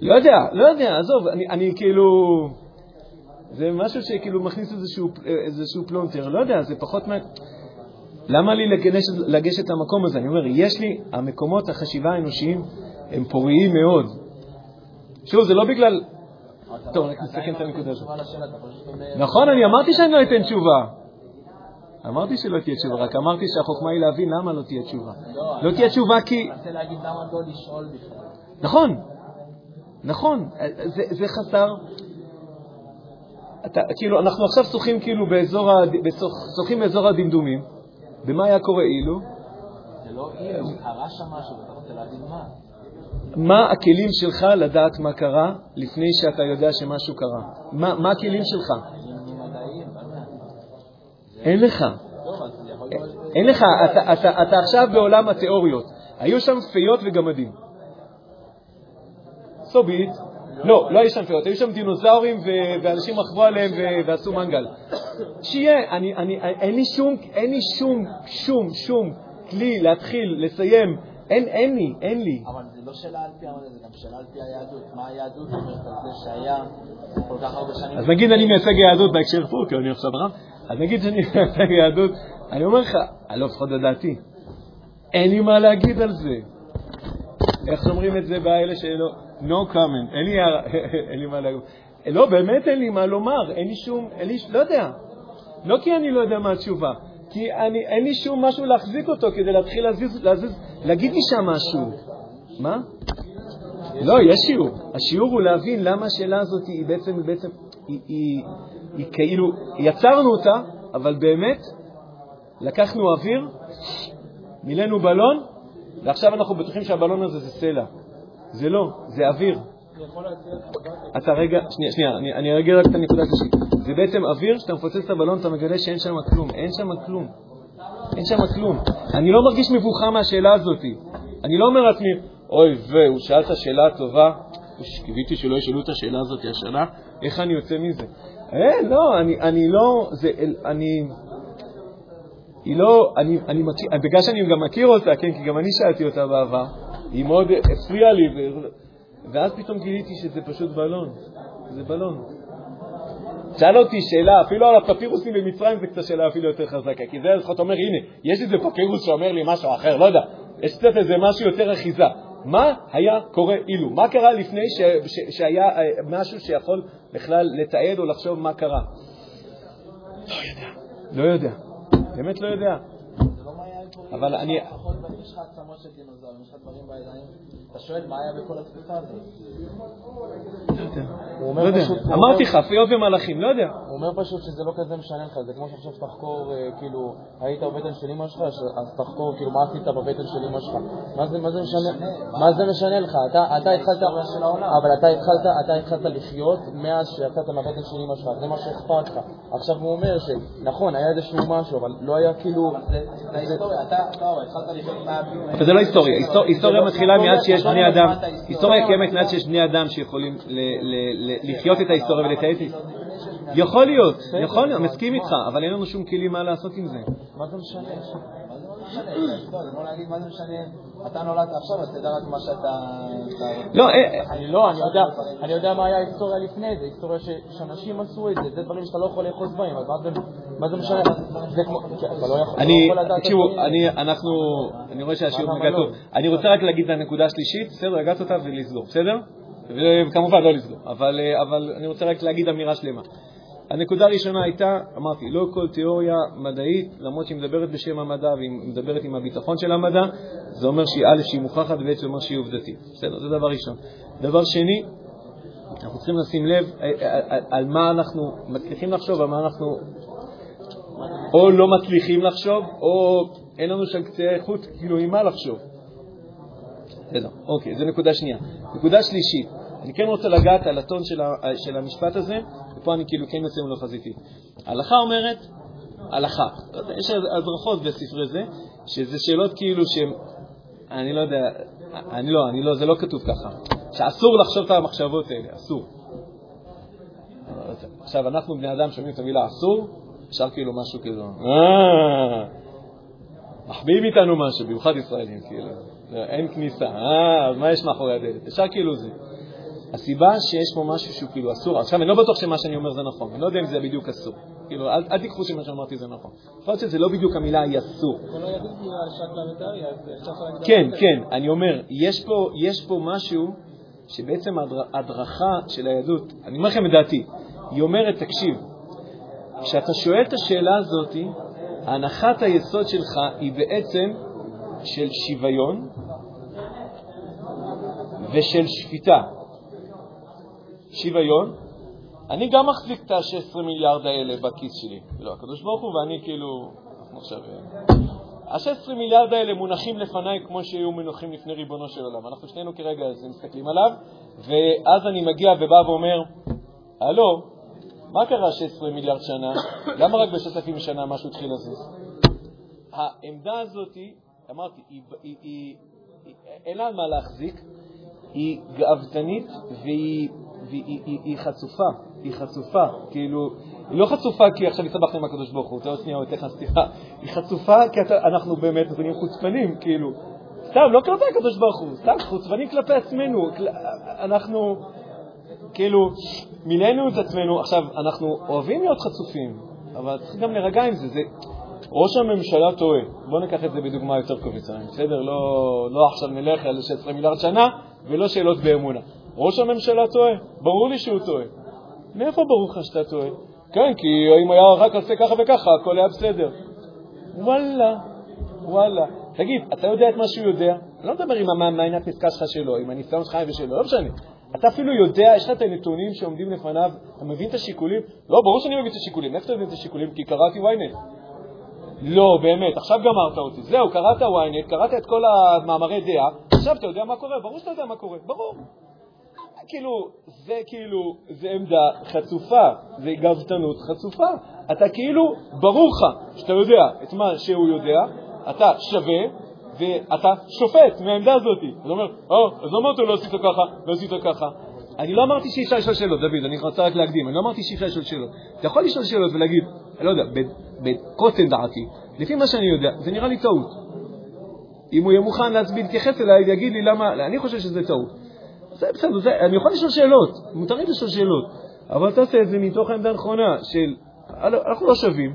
לא יודע, לא יודע, עזוב, אני, אני כאילו... זה משהו שכאילו מכניס איזשהו, איזשהו פלונטר, לא יודע, זה פחות מה... למה לי לגשת, לגשת למקום הזה? אני אומר, יש לי, המקומות, החשיבה האנושיים, הם פוריים מאוד. שוב, זה לא בגלל... טוב, רק נסכם את הנקודה הזאת. נכון, אני אמרתי שאני לא אתן תשובה. אמרתי שלא תהיה תשובה, רק אמרתי שהחוכמה היא להבין למה לא תהיה תשובה. לא תהיה תשובה כי... אני רוצה להגיד למה לא לשאול בכלל. נכון, נכון, זה חסר... אתה, כאילו, אנחנו עכשיו שוחים כאילו באזור, שוחים באזור הדמדומים, ומה היה קורה אילו? זה לא אילו, קרה שם משהו, אתה רוצה להגיד מה. מה הכלים שלך לדעת מה קרה לפני שאתה יודע שמשהו קרה? מה, מה הכלים שלך? אין לך. אין לך, אתה, אתה, אתה עכשיו בעולם התיאוריות. היו שם פיות וגמדים. סובית, לא, לא היו שם פיות, היו שם דינוזאורים ואנשים רכבו עליהם ועשו מנגל. שיהיה, אין לי שום, אין לי שום, שום, שום כלי להתחיל, לסיים. אין, אין לי, אין לי. אבל זה לא שאלה על פי העונה, זה גם שאלה על פי היהדות. מה היהדות אומרת על זה שהיה כל כך הרבה שנים... אז נגיד אני מייצג יהדות בהקשר פה, כי אני עכשיו רב, אז נגיד שאני מייצג יהדות, אני אומר לך, אני לא לפחות לדעתי, אין לי מה להגיד על זה. איך שאומרים את זה באלה שלא... no comment, אין לי, אין לי מה להגיד. לא, באמת אין לי מה לומר, אין לי שום, אין לי, לא יודע. לא כי אני לא יודע מה התשובה, כי אני, אין לי שום משהו להחזיק אותו כדי להתחיל להזיז, להזיז, להגיד לי שם משהו. מה? לא, יש שיעור. השיעור הוא להבין למה השאלה הזאת היא בעצם, היא בעצם, היא, היא, היא כאילו, יצרנו אותה, אבל באמת לקחנו אוויר, מילאנו בלון, ועכשיו אנחנו בטוחים שהבלון הזה זה סלע. זה לא, זה אוויר. אתה רגע, שנייה, שנייה, אני, אני אגיד רק את הנקודה השלישית. זה בעצם אוויר, שאתה מפוצץ את הבלון, אתה מגלה שאין שם כלום. אין שם כלום. אין שם כלום. אני לא מרגיש מבוכה מהשאלה הזאת. אני לא אומר לעצמי, אוי והוא שאל את השאלה הטובה, קיוויתי שלא ישאלו את השאלה הזאת השנה, איך אני יוצא מזה? אה, לא, אני, אני לא, זה, אני, היא לא, אני, אני מכיר, בגלל שאני גם מכיר אותה, כן, כי גם אני שאלתי אותה בעבר, היא מאוד הפריעה לי. ואז פתאום גיליתי שזה פשוט בלון, זה בלון. שאל אותי שאלה, אפילו על הפפירוסים במצרים זה קצת שאלה אפילו יותר חזקה, כי זה לפחות אומר, הנה, יש איזה פפירוס שאומר לי משהו אחר, לא יודע, יש קצת איזה משהו יותר אחיזה. מה היה קורה אילו? מה קרה לפני ש, ש, שהיה אה, משהו שיכול בכלל לתעד או לחשוב מה קרה? לא יודע, לא יודע, באמת לא יודע. אבל אני... יש לך עצמות של דינוזאורים, יש לך דברים בידיים, אתה שואל מה היה בכל התקופה הזאת. לא יודע. אמרתי לך, פיות ומלאכים, לא יודע. הוא אומר פשוט שזה לא כזה משנה לך, זה כמו שעכשיו תחקור, כאילו, היית בבטן של אמא שלך, אז תחקור, כאילו, מה עשית בבטן של אמא שלך. מה זה משנה? מה זה משנה לך? אתה התחלת, אבל אתה התחלת לחיות מאז שיצאת מהבטן של אמא שלך, זה מה שאכפת לך. עכשיו הוא אומר שנכון, היה איזשהו משהו, אבל לא היה כאילו... זה היסטוריה, אתה זה לא היסטוריה, היסטוריה מתחילה מיד שיש בני אדם, היסטוריה קיימת מיד שיש בני אדם שיכולים לחיות את ההיסטוריה ולתאר את. יכול להיות, יכול להיות, מסכים איתך, אבל אין לנו שום כלים מה לעשות עם זה. מה זה משנה? לא להגיד מה זה משנה, אתה נולדת עכשיו, אז תדע רק מה שאתה... לא, לא, אני יודע מה היה ההיסטוריה לפני זה, היסטוריה שאנשים עשו את זה, זה דברים שאתה לא יכול לאחוז בהם, אז מה זה משנה? זה כמו... אתה לא יכול לדעת... תקשיבו, אנחנו... אני רואה שהשיעור נגע טוב. אני רוצה רק להגיד את הנקודה השלישית, בסדר, לגעת אותה ולסגור, בסדר? וכמובן לא לסגור, אבל אני רוצה רק להגיד אמירה שלמה. הנקודה הראשונה הייתה, אמרתי, לא כל תיאוריה מדעית, למרות שהיא מדברת בשם המדע והיא מדברת עם הביטחון של המדע, זה אומר שהיא א', שהיא מוכחת, וב', זה אומר שהיא עובדתית. בסדר, זה דבר ראשון. דבר שני, אנחנו צריכים לשים לב אה, אה, על מה אנחנו מצליחים לחשוב, על מה אנחנו או לא מצליחים לחשוב, או אין לנו שם קצה איכות, כאילו, עם מה לחשוב. בסדר, אוקיי, זו נקודה שנייה. נקודה שלישית, אני כן רוצה לגעת על הטון של המשפט הזה, ופה אני כאילו כן יוצא מולו חזיתית. ההלכה אומרת, הלכה. יש הדרכות בספרי זה, שזה שאלות כאילו שהן, אני לא יודע, אני לא, אני לא, זה לא כתוב ככה, שאסור לחשוב את המחשבות האלה, אסור. עכשיו, אנחנו בני אדם שומעים את המילה אסור, אפשר כאילו משהו כאילו, אה, מחביאים איתנו משהו, במיוחד ישראלים, כאילו, אין כניסה, אה, מה יש מאחורי הדלת? אפשר כאילו זה. הסיבה שיש פה משהו שהוא כאילו אסור, עכשיו אני לא בטוח שמה שאני אומר זה נכון, אני לא יודע אם זה בדיוק אסור. כאילו, אל, אל תיקחו שמה שאמרתי זה נכון. יכול להיות שזה לא בדיוק המילה היא אסור. כן, כן, אני אומר, יש פה, יש פה משהו שבעצם הדרכה של היהדות, אני אומר לכם את דעתי, היא אומרת, תקשיב, כשאתה שואל את השאלה הזאת, הנחת היסוד שלך היא בעצם של שוויון ושל שפיטה. שוויון, אני גם מחזיק את ה-16 מיליארד האלה בכיס שלי. לא, הקדוש ברוך הוא ואני כאילו, אנחנו עכשיו... ה-16 מיליארד האלה מונחים לפניי כמו שהיו מונחים לפני ריבונו של עולם. אנחנו שנינו כרגע מסתכלים עליו, ואז אני מגיע ובא ואומר, הלו, מה קרה 16 מיליארד שנה? למה רק ב-6,000 שנה משהו התחיל לזוז? העמדה הזאת, אמרתי, היא, היא, היא, אין לה מה להחזיק, היא גאוותנית והיא, והיא היא, היא חצופה, היא חצופה, כאילו, היא לא חצופה כי עכשיו הסתבכנו עם הקדוש ברוך הוא, עוד שנייה, אתן לך סליחה, היא חצופה כי אתה, אנחנו באמת נהיה חוצפנים, כאילו, סתם, לא כלפי הקדוש ברוך הוא, סתם חוצפנים כלפי עצמנו, אנחנו... כאילו, מילאנו את עצמנו, עכשיו, אנחנו אוהבים להיות חצופים, אבל צריך גם להירגע עם זה. זה ראש הממשלה טועה. בואו ניקח את זה בדוגמה יותר קוביצה, בסדר? לא, לא עכשיו נלך על 16 מיליארד שנה ולא שאלות באמונה. ראש הממשלה טועה, ברור לי שהוא טועה. מאיפה ברור לך שאתה טועה? כן, כי אם היה רק עושה ככה וככה, הכל היה בסדר. וואלה, וואלה. תגיד, אתה יודע את מה שהוא יודע? אני לא מדבר עם המעניין הפסקה שלך שלו, עם הניסיון שלך ושלו, לא משנה. אתה אפילו יודע, יש לך את הנתונים שעומדים לפניו, אתה מבין את השיקולים? לא, ברור שאני מבין את השיקולים. איך אתה מבין את השיקולים? כי קראתי ynet. לא, באמת, עכשיו גמרת אותי. זהו, קראת ynet, קראת את כל המאמרי דעה, עכשיו אתה יודע מה קורה, ברור שאתה יודע מה קורה, ברור. כאילו, זה כאילו, זה עמדה חצופה, זה גבתנות חצופה. אתה כאילו, ברור לך שאתה יודע את מה שהוא יודע, אתה שווה, ואתה שופט מהעמדה הזאת. אתה אומר, או, אז למה אתה לא עשית ככה, לא עשית ככה? אני לא אמרתי שאי אפשר לשאול שאלות, דוד, אני רוצה רק להקדים, אני לא אמרתי שאי אפשר לשאול שאלות. אתה יכול לשאול שאלות ולהגיד, אני לא יודע, בקוטן דעתי, לפי מה שאני יודע, זה נראה לי טעות. אם הוא יהיה מוכן להתייחס אליי ויגיד לי למה, אני חושב שזה טעות. זה בסדר, זה, אני יכול לשאול שאלות, מותר לי לשאול שאלות, אבל תעשה את זה מתוך העמדה הנכונה של, אנחנו לא שווים,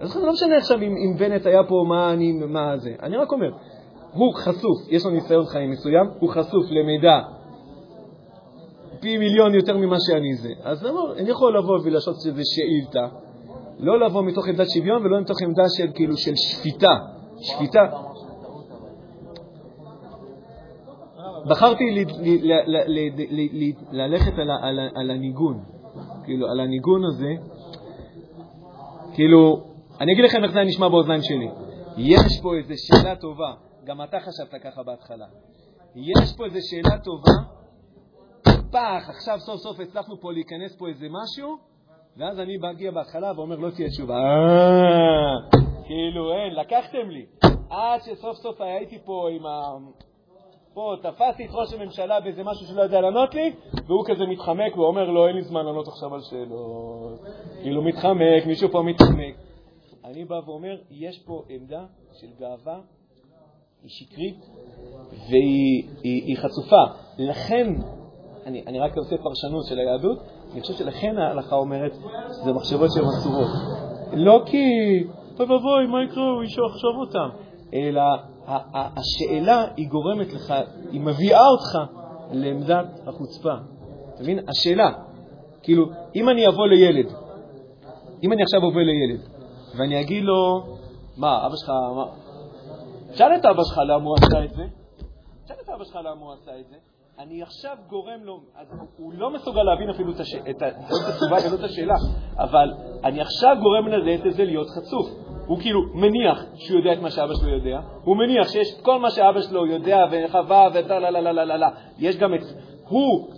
אז לא משנה עכשיו אם, אם בנט היה פה, מה אני, מה זה. אני רק אומר, הוא חשוף, יש לו ניסיון חיים מסוים, הוא חשוף למידע פי מיליון יותר ממה שאני זה. אז לא, אני יכול לבוא ולעשות איזו שאילתה, לא לבוא מתוך עמדת שוויון ולא מתוך עמדה של כאילו של שפיטה. שפיטה. בחרתי ללכת על הניגון, כאילו, על הניגון הזה, כאילו, אני אגיד לכם איך זה נשמע באוזניים שלי. יש פה איזו שאלה טובה, גם אתה חשבת ככה בהתחלה. יש פה איזו שאלה טובה, פח, עכשיו סוף סוף הצלחנו פה להיכנס פה איזה משהו, ואז אני מגיע בהתחלה ואומר, לא תהיה תשובה. אה, כאילו, אין, לקחתם לי. עד שסוף סוף הייתי פה עם ה... פה תפסתי את ראש הממשלה באיזה משהו שלא יודע לענות לי, והוא כזה מתחמק ואומר לו, אין לי זמן לענות עכשיו על שאלות. כאילו מתחמק, מישהו פה מתחמק. אני בא ואומר, יש פה עמדה של גאווה, היא שקרית והיא היא, היא חצופה. לכן, אני, אני רק עושה פרשנות של היהדות, אני חושב שלכן ההלכה אומרת שזה מחשבות שהן אסורות. לא כי, אוי ואבוי, מה יקרה, מישהו יחשוב אותם, אלא השאלה היא גורמת לך, היא מביאה אותך לעמדת החוצפה. אתה מבין? השאלה, כאילו, אם אני אבוא לילד, אם אני עכשיו אבוא לילד ואני אגיד לו, מה, אבא שלך, מה... שאל את אבא שלך למה הוא עשה את זה, שאל את אבא שלך למה הוא עשה את זה, אני עכשיו גורם לו, אז הוא לא מסוגל להבין אפילו את, הש... את, התשובה ולא את השאלה, אבל אני עכשיו גורם לזה להיות חצוף. הוא כאילו מניח שהוא יודע את מה שאבא שלו יודע, הוא מניח שיש את כל מה שאבא שלו יודע וחווה ותה לה לה לה לה לה לה. יש גם את, הוא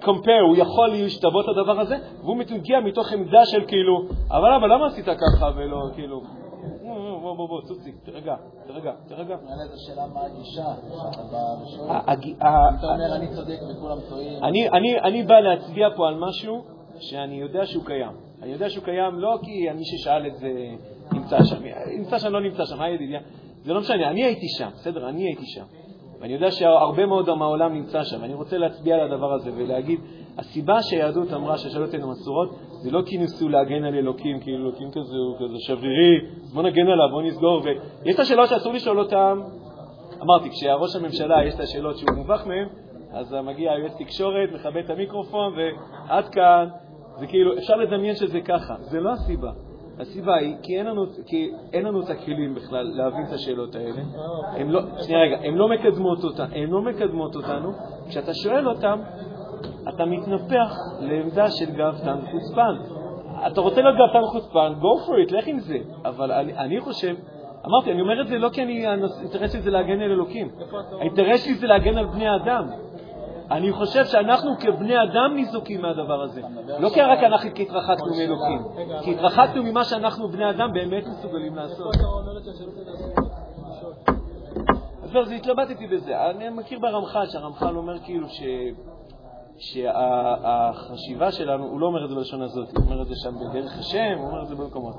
compare, הוא יכול להשתוות לדבר הזה, והוא מגיע מתוך עמדה של כאילו, אבל אבא, למה עשית ככה ולא כאילו, בוא, בוא, בוא, צוצי, תרגע, תרגע, תרגע. נראה לי זו שאלה מה הגישה. אתה אומר אני צודק וכולם טועים. אני בא להצביע פה על משהו שאני יודע שהוא קיים. אני יודע שהוא קיים לא כי מי ששאל את זה נמצא שם. נמצא שם, לא נמצא שם, מה ידידיה? זה לא משנה, אני הייתי שם, בסדר? אני הייתי שם. ואני יודע שהרבה מאוד מהעולם נמצא שם. אני רוצה להצביע על הדבר הזה ולהגיד, הסיבה שהיהדות אמרה שהשאלות הן מסורות, זה לא כי ניסו להגן על אלוקים, כאילו אלוקים כזה הוא כזה שברירי, בוא נגן עליו, בוא נסגור. ויש את השאלות שאסור לשאול אותן. אמרתי, כשראש הממשלה יש את השאלות שהוא מובך מהן, אז מגיע היועץ תקשורת, מכבה את המיקרופון, ועד כאן, זה כאילו, אפשר לדמיין שזה ככה. זה לא הסיבה. הסיבה היא כי אין לנו, כי אין לנו את הכלים בכלל להבין את השאלות האלה. הן לא, שנייה רגע, הן לא לא מקדמות אותנו. כשאתה שואל אותן, אתה מתנפח לעמדה של גאוותן חוצפן. אתה רוצה להיות גאוותן חוצפן, go for it, לך עם זה. אבל אני, אני חושב, אמרתי, אני אומר את זה לא כי האינטרס שלי זה להגן על אלוקים. האינטרס שלי זה להגן על בני אדם. אני חושב שאנחנו כבני אדם ניזוקים מהדבר הזה. לא כי רק אנחנו כי התרחקנו מאלוקים, כי התרחקנו ממה שאנחנו בני אדם באמת מסוגלים לעשות. אז לא, התלבטתי בזה. אני מכיר ברמח"ל, שהרמח"ל אומר כאילו ש... שהחשיבה שלנו, הוא לא אומר את זה בלשון הזאת, הוא אומר את זה שם בדרך השם, הוא אומר את זה במקומות.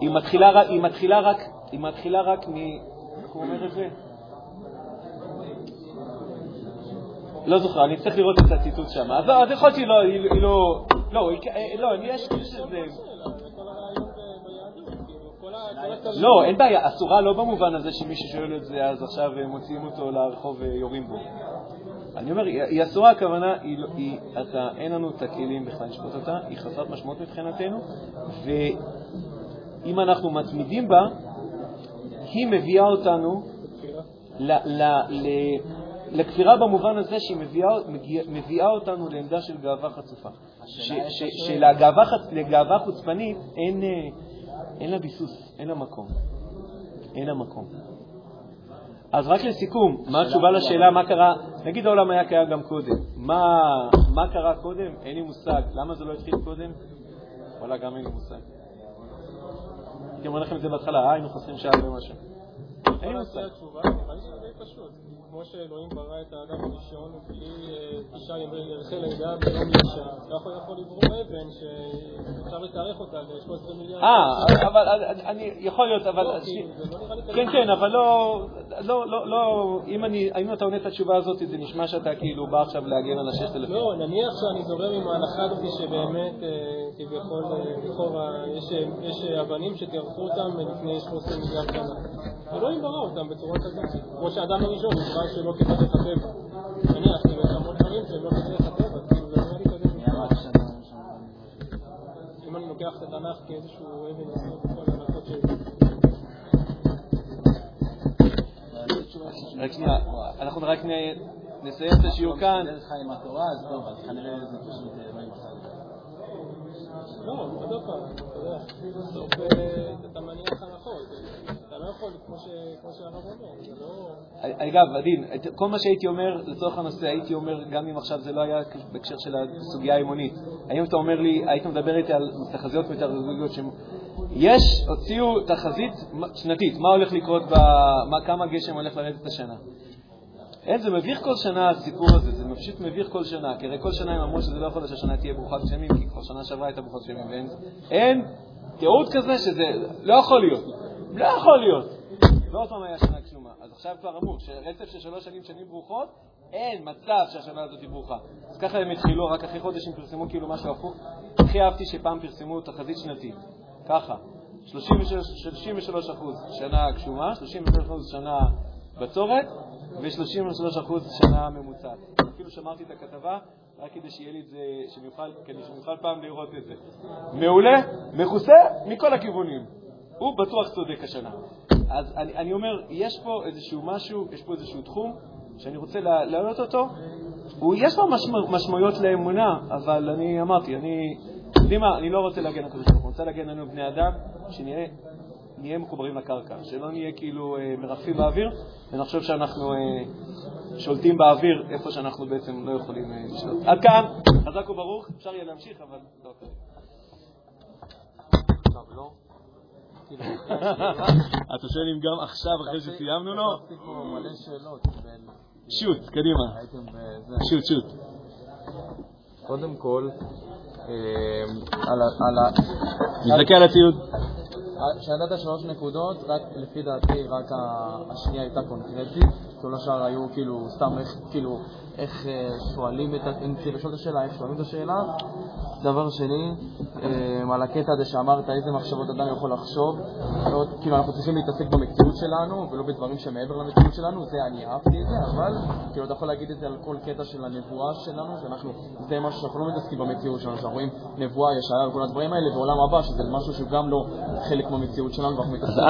היא מתחילה, היא מתחילה רק, היא מתחילה רק מ... איך הוא אומר את זה? לא זוכר, אני צריך לראות את הציטוט שם. אז יכול להיות שהיא לא, היא לא, לא, לא, יש כאילו שזה... לא, אין בעיה, אסורה לא במובן הזה שמי ששואל את זה אז עכשיו מוציאים אותו לרחוב ויורים בו. אני אומר, היא אסורה, הכוונה, היא, היא, אתה, אין לנו את הכלים בכלל לשפוט אותה, היא חסרת משמעות מבחינתנו, ואם אנחנו מתמידים בה, היא מביאה אותנו ל, ל, ל, לכפירה במובן הזה שהיא מביאה, מביאה אותנו לעמדה של גאווה חצופה. שלגאווה חוצפנית אין, אין לה ביסוס, אין לה מקום. אין לה מקום. אז רק לסיכום, מה התשובה לשאלה מה קרה, נגיד העולם היה קיים גם קודם, מה, מה קרה קודם? אין לי מושג. למה זה לא התחיל קודם? וואלה, גם אין לי מושג. הייתי אומר לכם את זה בהתחלה, אה, היינו חוסרים שעה ומשהו. אין לי מושג. כמו שאלוהים ברא את האדם הראשון בלי תשעה אה, ימי ערכי לידה ביום אישה, ככה הוא יכול לברוא אבן שאפשר לתארך אותה ל-13 מיליארד. אה, אבל אני, יכול להיות, אבל... לא, לא כן, כן, אבל לא, לא, לא, לא, אם אתה עונה את התשובה הזאת, זה נשמע שאתה כאילו בא עכשיו להגן על ה-6,000. לא, נניח שאני זורם עם ההנחה הזאת שבאמת, אה, כביכול, אה, לכאורה, יש אבנים שתארכו אותם לפני 13 מיליארד שנה. אלוהים ברא אותם בצורה כזאת, כמו שהאדם הראשון דבר שלא כדרך הטבע. נניח, כאילו, יש המון דברים שהם לא כדרך הטבע, כאילו, זה נראה לי כזה אם אני לוקח את התנ"ך כאיזשהו אבן יסוד בכל ההנחות שלי. רק שנייה, אנחנו רק נסיים את השיעור כאן. דרך עם התורה, אז טוב, אז כנראה זה פשוט אלוהים אגב, עדין, כל מה שהייתי אומר, לצורך הנושא, הייתי אומר, גם אם עכשיו זה לא היה בהקשר של הסוגיה האמונית. האם אתה אומר לי, היית מדבר איתי על תחזיות מטארגולוגיות יש, הוציאו תחזית שנתית, מה הולך לקרות, כמה גשם הולך לרדת השנה. אין, זה מביך כל שנה הסיפור הזה, זה פשוט מביך כל שנה, כי הרי כל שנה הם אמרו שזה לא יכול להיות שהשנה תהיה ברוכת גשמים, כי כבר שנה שעברה הייתה ברוכת גשמים, ואין אין תיעוד כזה שזה לא יכול להיות, לא יכול להיות. ועוד פעם היה שנה גשומה, אז עכשיו כבר אמרו שרצף של שלוש שנים שנים ברוכות, אין מצב שהשנה הזאת היא ברוכה. אז ככה הם התחילו, רק אחרי חודש הם פרסמו כאילו משהו הפוך. הכי אהבתי שפעם פרסמו תחזית שנתית, ככה, 33 שנה גשומה, 33 שנה בצורת, ו-33% שנה ממוצעת. אפילו שמרתי את הכתבה, רק כדי שיהיה לי את זה, שנוכל, כדי שנוכל פעם לראות את זה. מעולה, מכוסה מכל הכיוונים. הוא בטוח צודק השנה. אז אני, אני אומר, יש פה איזשהו משהו, יש פה איזשהו תחום שאני רוצה להעלות אותו, הוא, יש לו משמע, משמעויות לאמונה, אבל אני אמרתי, אני, יודעים מה, אני לא רוצה להגן על הקדוש ברוך הוא, רוצה להגן עלינו בני אדם, שנהיה נהיה מחוברים לקרקע, שלא נהיה כאילו אה, מרחפים באוויר ונחשוב שאנחנו אה, שולטים באוויר איפה שאנחנו בעצם לא יכולים אה, לשלוט. עד כאן, חזק וברוך, אפשר יהיה להמשיך, אבל לא. טוב, לא. אתה שואל אם גם עכשיו, אחרי שסיימנו לו? שוט, קדימה. שוט, שוט. קודם כל, על ה... תסתכל על הציוד. כשנתת שלוש נקודות, רק לפי דעתי, רק השנייה הייתה קונקרטית, כל השאר היו כאילו סתם איך, כאילו, איך אה, שואלים את, אם צריך לשאול את השאלה, איך שואלים את השאלה. דבר שני, אה, על הקטע הזה שאמרת איזה מחשבות אדם יכול לחשוב, לא, כאילו אנחנו צריכים להתעסק במציאות שלנו ולא בדברים שמעבר למציאות שלנו, זה אני אהבתי את זה, אבל כאילו אתה יכול להגיד את זה על כל קטע של הנבואה שלנו, שאנחנו, זה משהו שאנחנו לא מתעסקים במציאות שלנו, שאנחנו רואים נבואה, ישעיה וכל הדברים האלה, ועולם הבא, שזה משהו שהוא גם לא חלק מהמציאות שלנו, ואנחנו מתעסקים...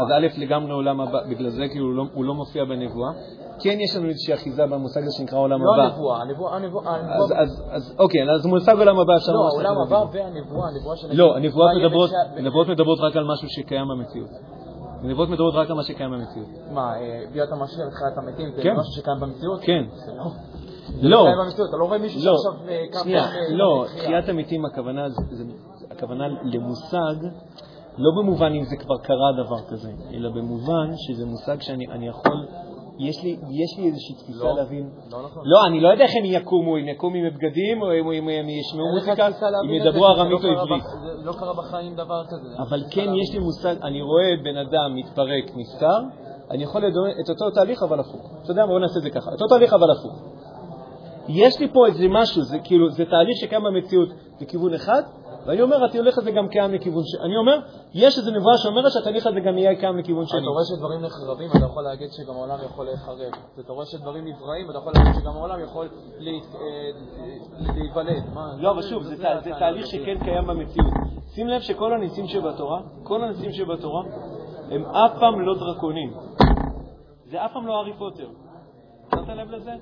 אז א' לגמרי עולם הבא, בגלל זה כאילו לא- הוא לא מופיע בנבואה. כן יש לנו איזושהי אחיזה במושג הזה שנקרא עולם לא הבא. הנבואה, הנבואה, הנבואה... אז, אוקיי, אז מושג עולם הבא אפשר לא, להגיד. הבא והנבואה, הנבואה של... לא, הנבואות מדברות, רק על משהו שקיים במציאות. הנבואות מדברות רק על מה שקיים במציאות. מה, אה, ביאת המשיח ותחיית המתים, זה כן. משהו שקיים במציאות? כן. לא. לא, אתה לא רואה מישהו לא, שעכשיו אה. שנייה, לא. תחיית המתים הכוונה למושג, לא במובן אם זה כבר קרה דבר כזה, אלא במובן שזה מושג שאני אני יכול, יש לי, יש לי איזושהי תפיסה לא, להבין. לא נכון. לא, אני לא יודע איך הם יקומו, אם יקומו עם בגדים, או אם הם ישמעו מוזיקה, אם ידברו ארמית לא או עברית. לא קרה בחיים דבר כזה. אבל כן, יש לי מושג, אני רואה בן אדם מתפרק, נפטר, אני יכול לדמיין את אותו תהליך אבל הפוך. אתה יודע מה, בוא נעשה את זה ככה, אותו תהליך אבל הפוך. יש לי פה איזה משהו, זה כאילו, זה תהליך שקיים במציאות לכיוון אחד, ואני אומר, התהליך הזה גם קיים לכיוון ש... אני אומר, יש איזו נבואה שאומרת שהתהליך הזה גם יהיה קיים לכיוון שני. אתה רואה שדברים נחרבים, אתה יכול להגיד שגם העולם יכול להיחרב. אתה רואה שדברים נבראים, אתה יכול להגיד שגם העולם יכול אה, להיוולד. לא, אבל שוב, זה, תהליך. שכן קיים במציאות. שים לב שכל הניסים שבתורה, כל הניסים שבתורה, הם אף פעם לא דרקונים. זה אף פעם לא הארי פוטר. שמת לב לזה?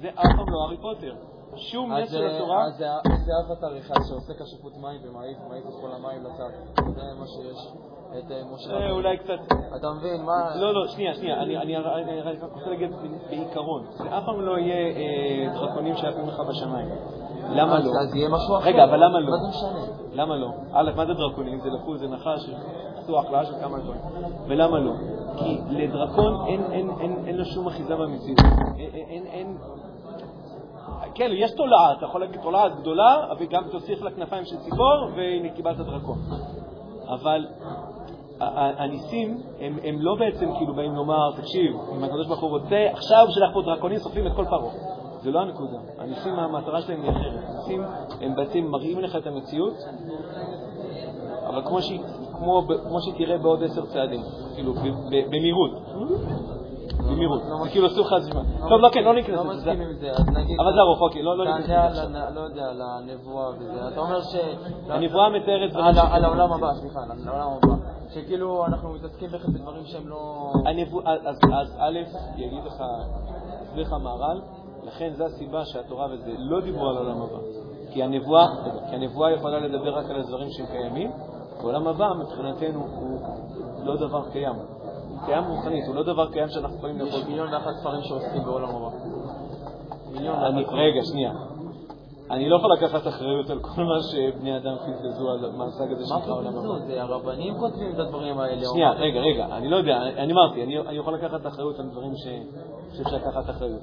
זה אף פעם לא הארי פוטר. שום נס של אה, התורה, אז זה זה אבטר אחד שעושה כשפות מים ומעיף מעיף את כל המים לצד. זה מה שיש. את אה, משה רבנו. אולי קצת... אתה מבין, מה... לא, לא, שנייה, שנייה, אני, רק רוצה להגיד בעיקרון, זה אף פעם לא יהיה אה, דרקונים שעפים לך בשמיים. למה לא? אז יהיה משהו אחר. רגע, אבל למה לא? מה זה משנה? למה לא? א', מה זה דרקונים? זה לקחו, זה נחש, עשו החלאה של כמה דברים. ולמה לא? כי לדרקון אין, לו שום אחיזה במציאות. אין... כן, יש תולעה, אתה יכול להגיד תולעה גדולה, וגם תוסיף לה כנפיים של ציפור, והנה קיבלת דרקון. אבל הניסים הם, הם לא בעצם כאילו באים לומר, תקשיב, אם הקדוש ברוך הוא רוצה, עכשיו הוא שלח פה דרקונים, סופרים את כל פרעה. זה לא הנקודה. הניסים, המטרה שלהם היא אחרת. הניסים הם בעצם מראים לך את המציאות, אבל כמו, שהיא, כמו, כמו שתראה בעוד עשר צעדים, כאילו במהירות. במהירות. זה כאילו עשו לך זמן. טוב, לא, כן, לא ניכנס לא לזה. זה- מסכים עם זה, אז נגיד... אבל זה ארוך, אוקיי, לא לא ניכנס תענה לזה עכשיו. לא יודע, על הנבואה וזה. אתה אומר ש... הנבואה מתארת על העולם הבא, סליחה, על העולם הבא. שכאילו אנחנו מתעסקים בכלל בדברים שהם לא... הנבוא- אז, א', יגיד לך, לך מהר"ל, לכן זו הסיבה שהתורה וזה לא דיברו על העולם הבא. כי הנבואה, כי הנבואה יכולה לדבר רק על הדברים שהם קיימים, ועולם הבא מבחינתנו הוא לא דבר קיים. קיים רוחנית, הוא לא דבר קיים שאנחנו יכולים לאכול. יש מיליון ואחת ספרים שעוסקים בעולם הבא. מיליון אני, ואחת. רגע, שנייה. אני לא יכול לקחת אחריות על כל מה שבני אדם פספסו על המושג הזה מה שנקרא עולם הבא. פספסו? זה הרבנים כותבים את הדברים האלה. שנייה, מה? רגע, רגע, אני לא יודע, אני אני אמרתי, אני אני יכול לקחת אחריות על דברים ש- שאפשר לקחת אחריות.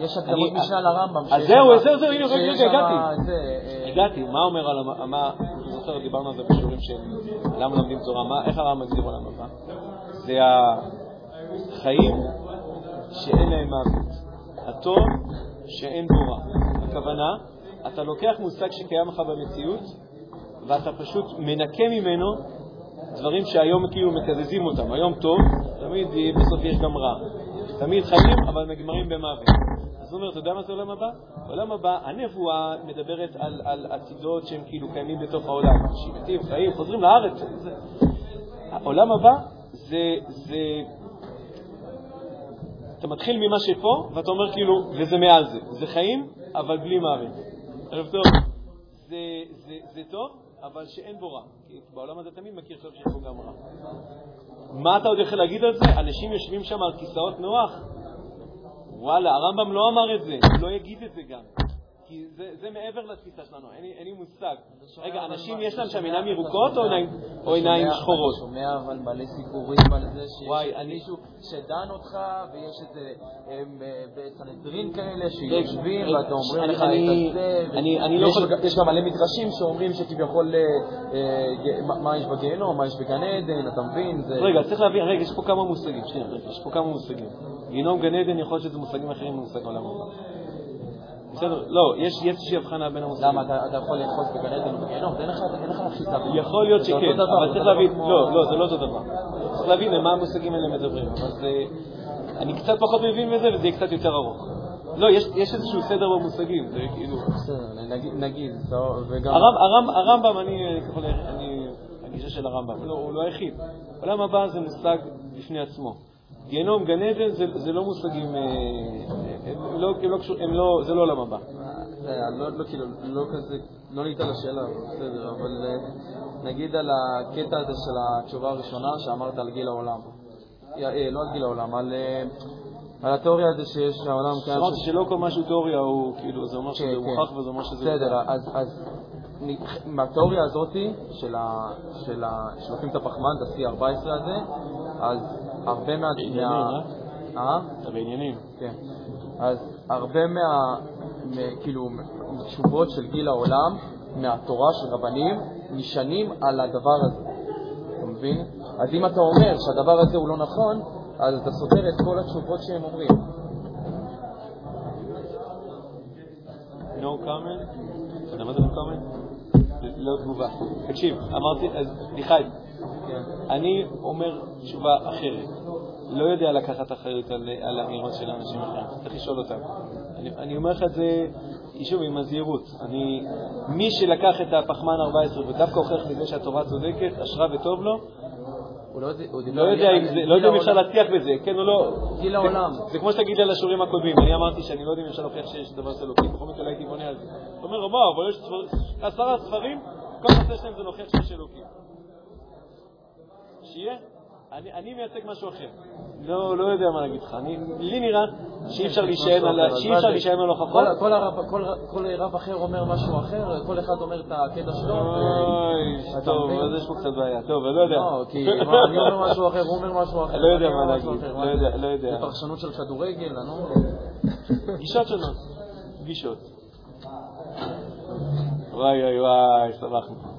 יש אני- הקדמות משנה לרמב"ם. אז זהו, זהו, זהו, הנה, רגע, הגעתי. אה, הגעתי, מה אומר על. מה, אתה זוכר, דיברנו על זה בשיעורים של למה לומדים תורה, מה, איך הרמב"ם מגדיר עולם הבא? זה החיים שאין להם מוות, הטוב שאין בו רע. הכוונה, אתה לוקח מושג שקיים לך במציאות ואתה פשוט מנקה ממנו דברים שהיום כאילו מקזזים אותם. היום טוב, תמיד בסוף יש גם רע. תמיד חיים, אבל נגמרים במוות. אז הוא אומר, אתה יודע מה זה עולם הבא? עולם הבא, הנבואה מדברת על, על עתידות שהם כאילו קיימים בתוך העולם. מתים, חיים, חוזרים לארץ. העולם הבא זה, זה אתה מתחיל ממה שפה, ואתה אומר כאילו, וזה מעל זה. זה חיים, אבל בלי מוות. ערב טוב. זה, זה, זה טוב, אבל שאין בו רע. כי בעולם הזה תמיד מכיר טוב שיש בו גם רע. מה אתה עוד יכול להגיד על זה? אנשים יושבים שם על כיסאות נוח? וואלה, הרמב"ם לא אמר את זה, הוא לא יגיד את זה גם. כי זה, זה מעבר לתפיסה שלנו, אין, אין לי מושג. רגע, אנשים יש להם שם עיניים ירוקות או עיניים, שחורות? אתה שומע אבל מלא סיפורים על זה שיש מישהו שדן אותך ויש איזה אה, בסנהדרין כאלה שיושבים רגע, ואתה אומרים אני- לך את זה. אני- לא יכול- יש גם מלא מדרשים שאומרים שכביכול אה, אה, מה- יש בגיהנום, מה יש בגן עדן, אתה מבין? רגע, צריך להבין, רגע, יש פה כמה מושגים, שנייה, יש פה כמה מושגים. גיהנום, גן עדן, יכול להיות שזה מושגים אחרים ממושג העולם הבא. בסדר, לא, יש איזושהי הבחנה בין המושגים. למה אתה יכול לאחוז בגן עדן ובגיהנום? אין לך. בזה. יכול להיות שכן, אבל צריך להבין, לא, לא, זה לא אותו דבר. צריך להבין למה המושגים האלה מדברים, אבל זה... אני קצת פחות מבין בזה וזה יהיה קצת יותר ארוך. לא, יש יש איזשהו סדר במושגים, זה כאילו... בסדר, נגיד- לא, וגם... הרמ- הרמב"ם, אני, אני ככה, אני, הגישה של הרמב"ם, לא, הוא לא היחיד. עולם הבא זה מושג בפני עצמו. גיהנום, גן עדן, זה, זה לא מושגים, אה, הם לא, הם לא, קשור- הם לא, זה לא עולם הבא. לא, לא, כאילו, לא כזה, לא ניתן לשאלה, בסדר, אבל אה, נגיד על הקטע הזה של התשובה הראשונה שאמרת על גיל העולם. אה, לא על גיל העולם, על, על התיאוריה הזה שיש שהעולם קיים. אמרתי ש- שלא כל מה שהוא תיאוריה הוא כאילו, זה אומר שזה כן, כן. מוכח וזה אומר שזה... בסדר, אז, מהתיאוריה הזאת של. שלוקחים את הפחמן, את ה-C14 הזה, אז הרבה מה... בעניינים, אה? אתה בעניינים. כן. אז הרבה מה... כאילו, מתשובות של גיל העולם, מהתורה של רבנים, נשענים על הדבר הזה. אתה מבין? אז אם אתה אומר שהדבר הזה הוא לא נכון, אז אתה סותר את כל התשובות שהם אומרים. No comment? אתה יודע מה זה no comment? לא תגובה. תקשיב, אמרתי, אז מיכאל, כן. אני אומר תשובה אחרת. לא יודע לקחת אחריות על, על אמירות של אנשים אחרים, צריך לשאול אותם. אני, אני אומר לך את זה, שוב, עם הזהירות. אני, מי שלקח את הפחמן 14 ודווקא הוכיח מזה שהתורה צודקת, אשרה וטוב לו, הוא לא יודע- הוא לא יודע אם זה- לא יודע אם אפשר. להצליח בזה, כן או לא. גיל העולם. זה כמו שתגיד על השיעורים הקודמים, אני אמרתי שאני לא יודע אם אפשר להוכיח שיש דבר של אלוקים, בכל מקרה לא הייתי בונה על זה. אתה אומר, מה, אבל יש עשרה ספרים, כל הנושא שלהם זה להוכיח שיש אלוקים. שיהיה? אני, אני מייצג משהו אחר. לא, לא יודע מה להגיד לך. אני, לי נראה שאי אפשר להישען על? הוכחות. כל- כל הרב- כל- כל רב אחר אומר משהו אחר, כל אחד אומר את הקטע שלו. אוי, טוב? אז יש פה קצת בעיה. טוב, אני לא יודע. לא, כי אני אומר משהו אחר, הוא אומר משהו אחר. לא יודע מה להגיד. לא יודע, לא יודע. זה פרשנות של כדורגל, אני לא. גישות שונות. גישות. וואי וואי וואי, שמחנו.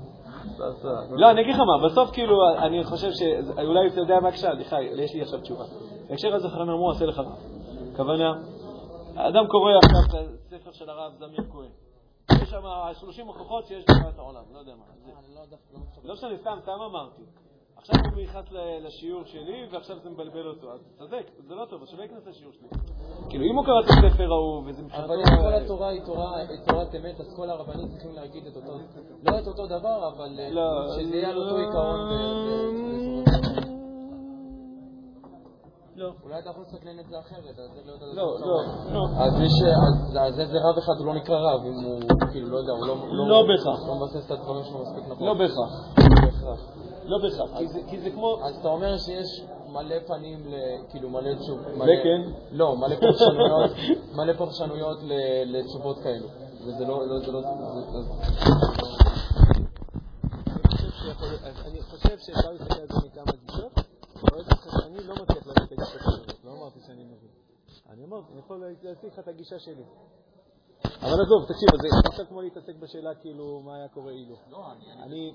לא, אני אגיד לך מה, בסוף כאילו, אני חושב שאולי אתה יודע מה הקשר, יש לי עכשיו תשובה. בהקשר הזה חכמים אמרו, עשה לך רב. הכוונה, האדם קורא עכשיו את הספר של הרב זמיר כהן. יש שם 30 הוכחות שיש בבעיית העולם, לא יודע מה. זה- לא משנה, סתם, סתם אמרתי. עכשיו הוא נכנס לשיעור שלי, ועכשיו זה מבלבל אותו. אז צודק, זה לא טוב, אז שלא ייכנס לשיעור שלי. כאילו, אם הוא קרא את הספר ההוא, וזה מבחינתו... אבל אם כל התורה היא תורה- היא תורת אמת, אז כל הרבנים צריכים להגיד את אותו, לא את אותו דבר, אבל אה, לא, שזה יהיה על אותו עיקרון. ו- ו- לא. אולי אתה יכול לסכנן את זה אחרת, אז זה לא יודע... לא, לא, לא. אז יש, אז- אז איזה רב אחד הוא לא נקרא רב, אם הוא, כאילו, לא יודע, הוא לא... לא בהכרח. לא מבסס את הדברים שלו מספיק נכון. לא בהכרח. לא בהכרח. כי זה- כי זה כמו... אז אתה אומר שיש מלא פנים, ל, כאילו מלא תשוב... מלא, וכן? לא, מלא פרשנויות, מלא פרשנויות לתשובות כאלו. וזה לא, לא, זה לא... זה- זה- אני חושב שאפשר להסתכל על זה מכמה גישות, אבל שאני לא מצליח להגיד את הגישה הזאת, לא אמרתי שאני מבין. אני אמרתי, אני יכול להציג לך את הגישה שלי. אבל עזוב, תקשיב, זה עכשיו כמו להתעסק בשאלה כאילו מה היה קורה אילו. לא, אני... אני,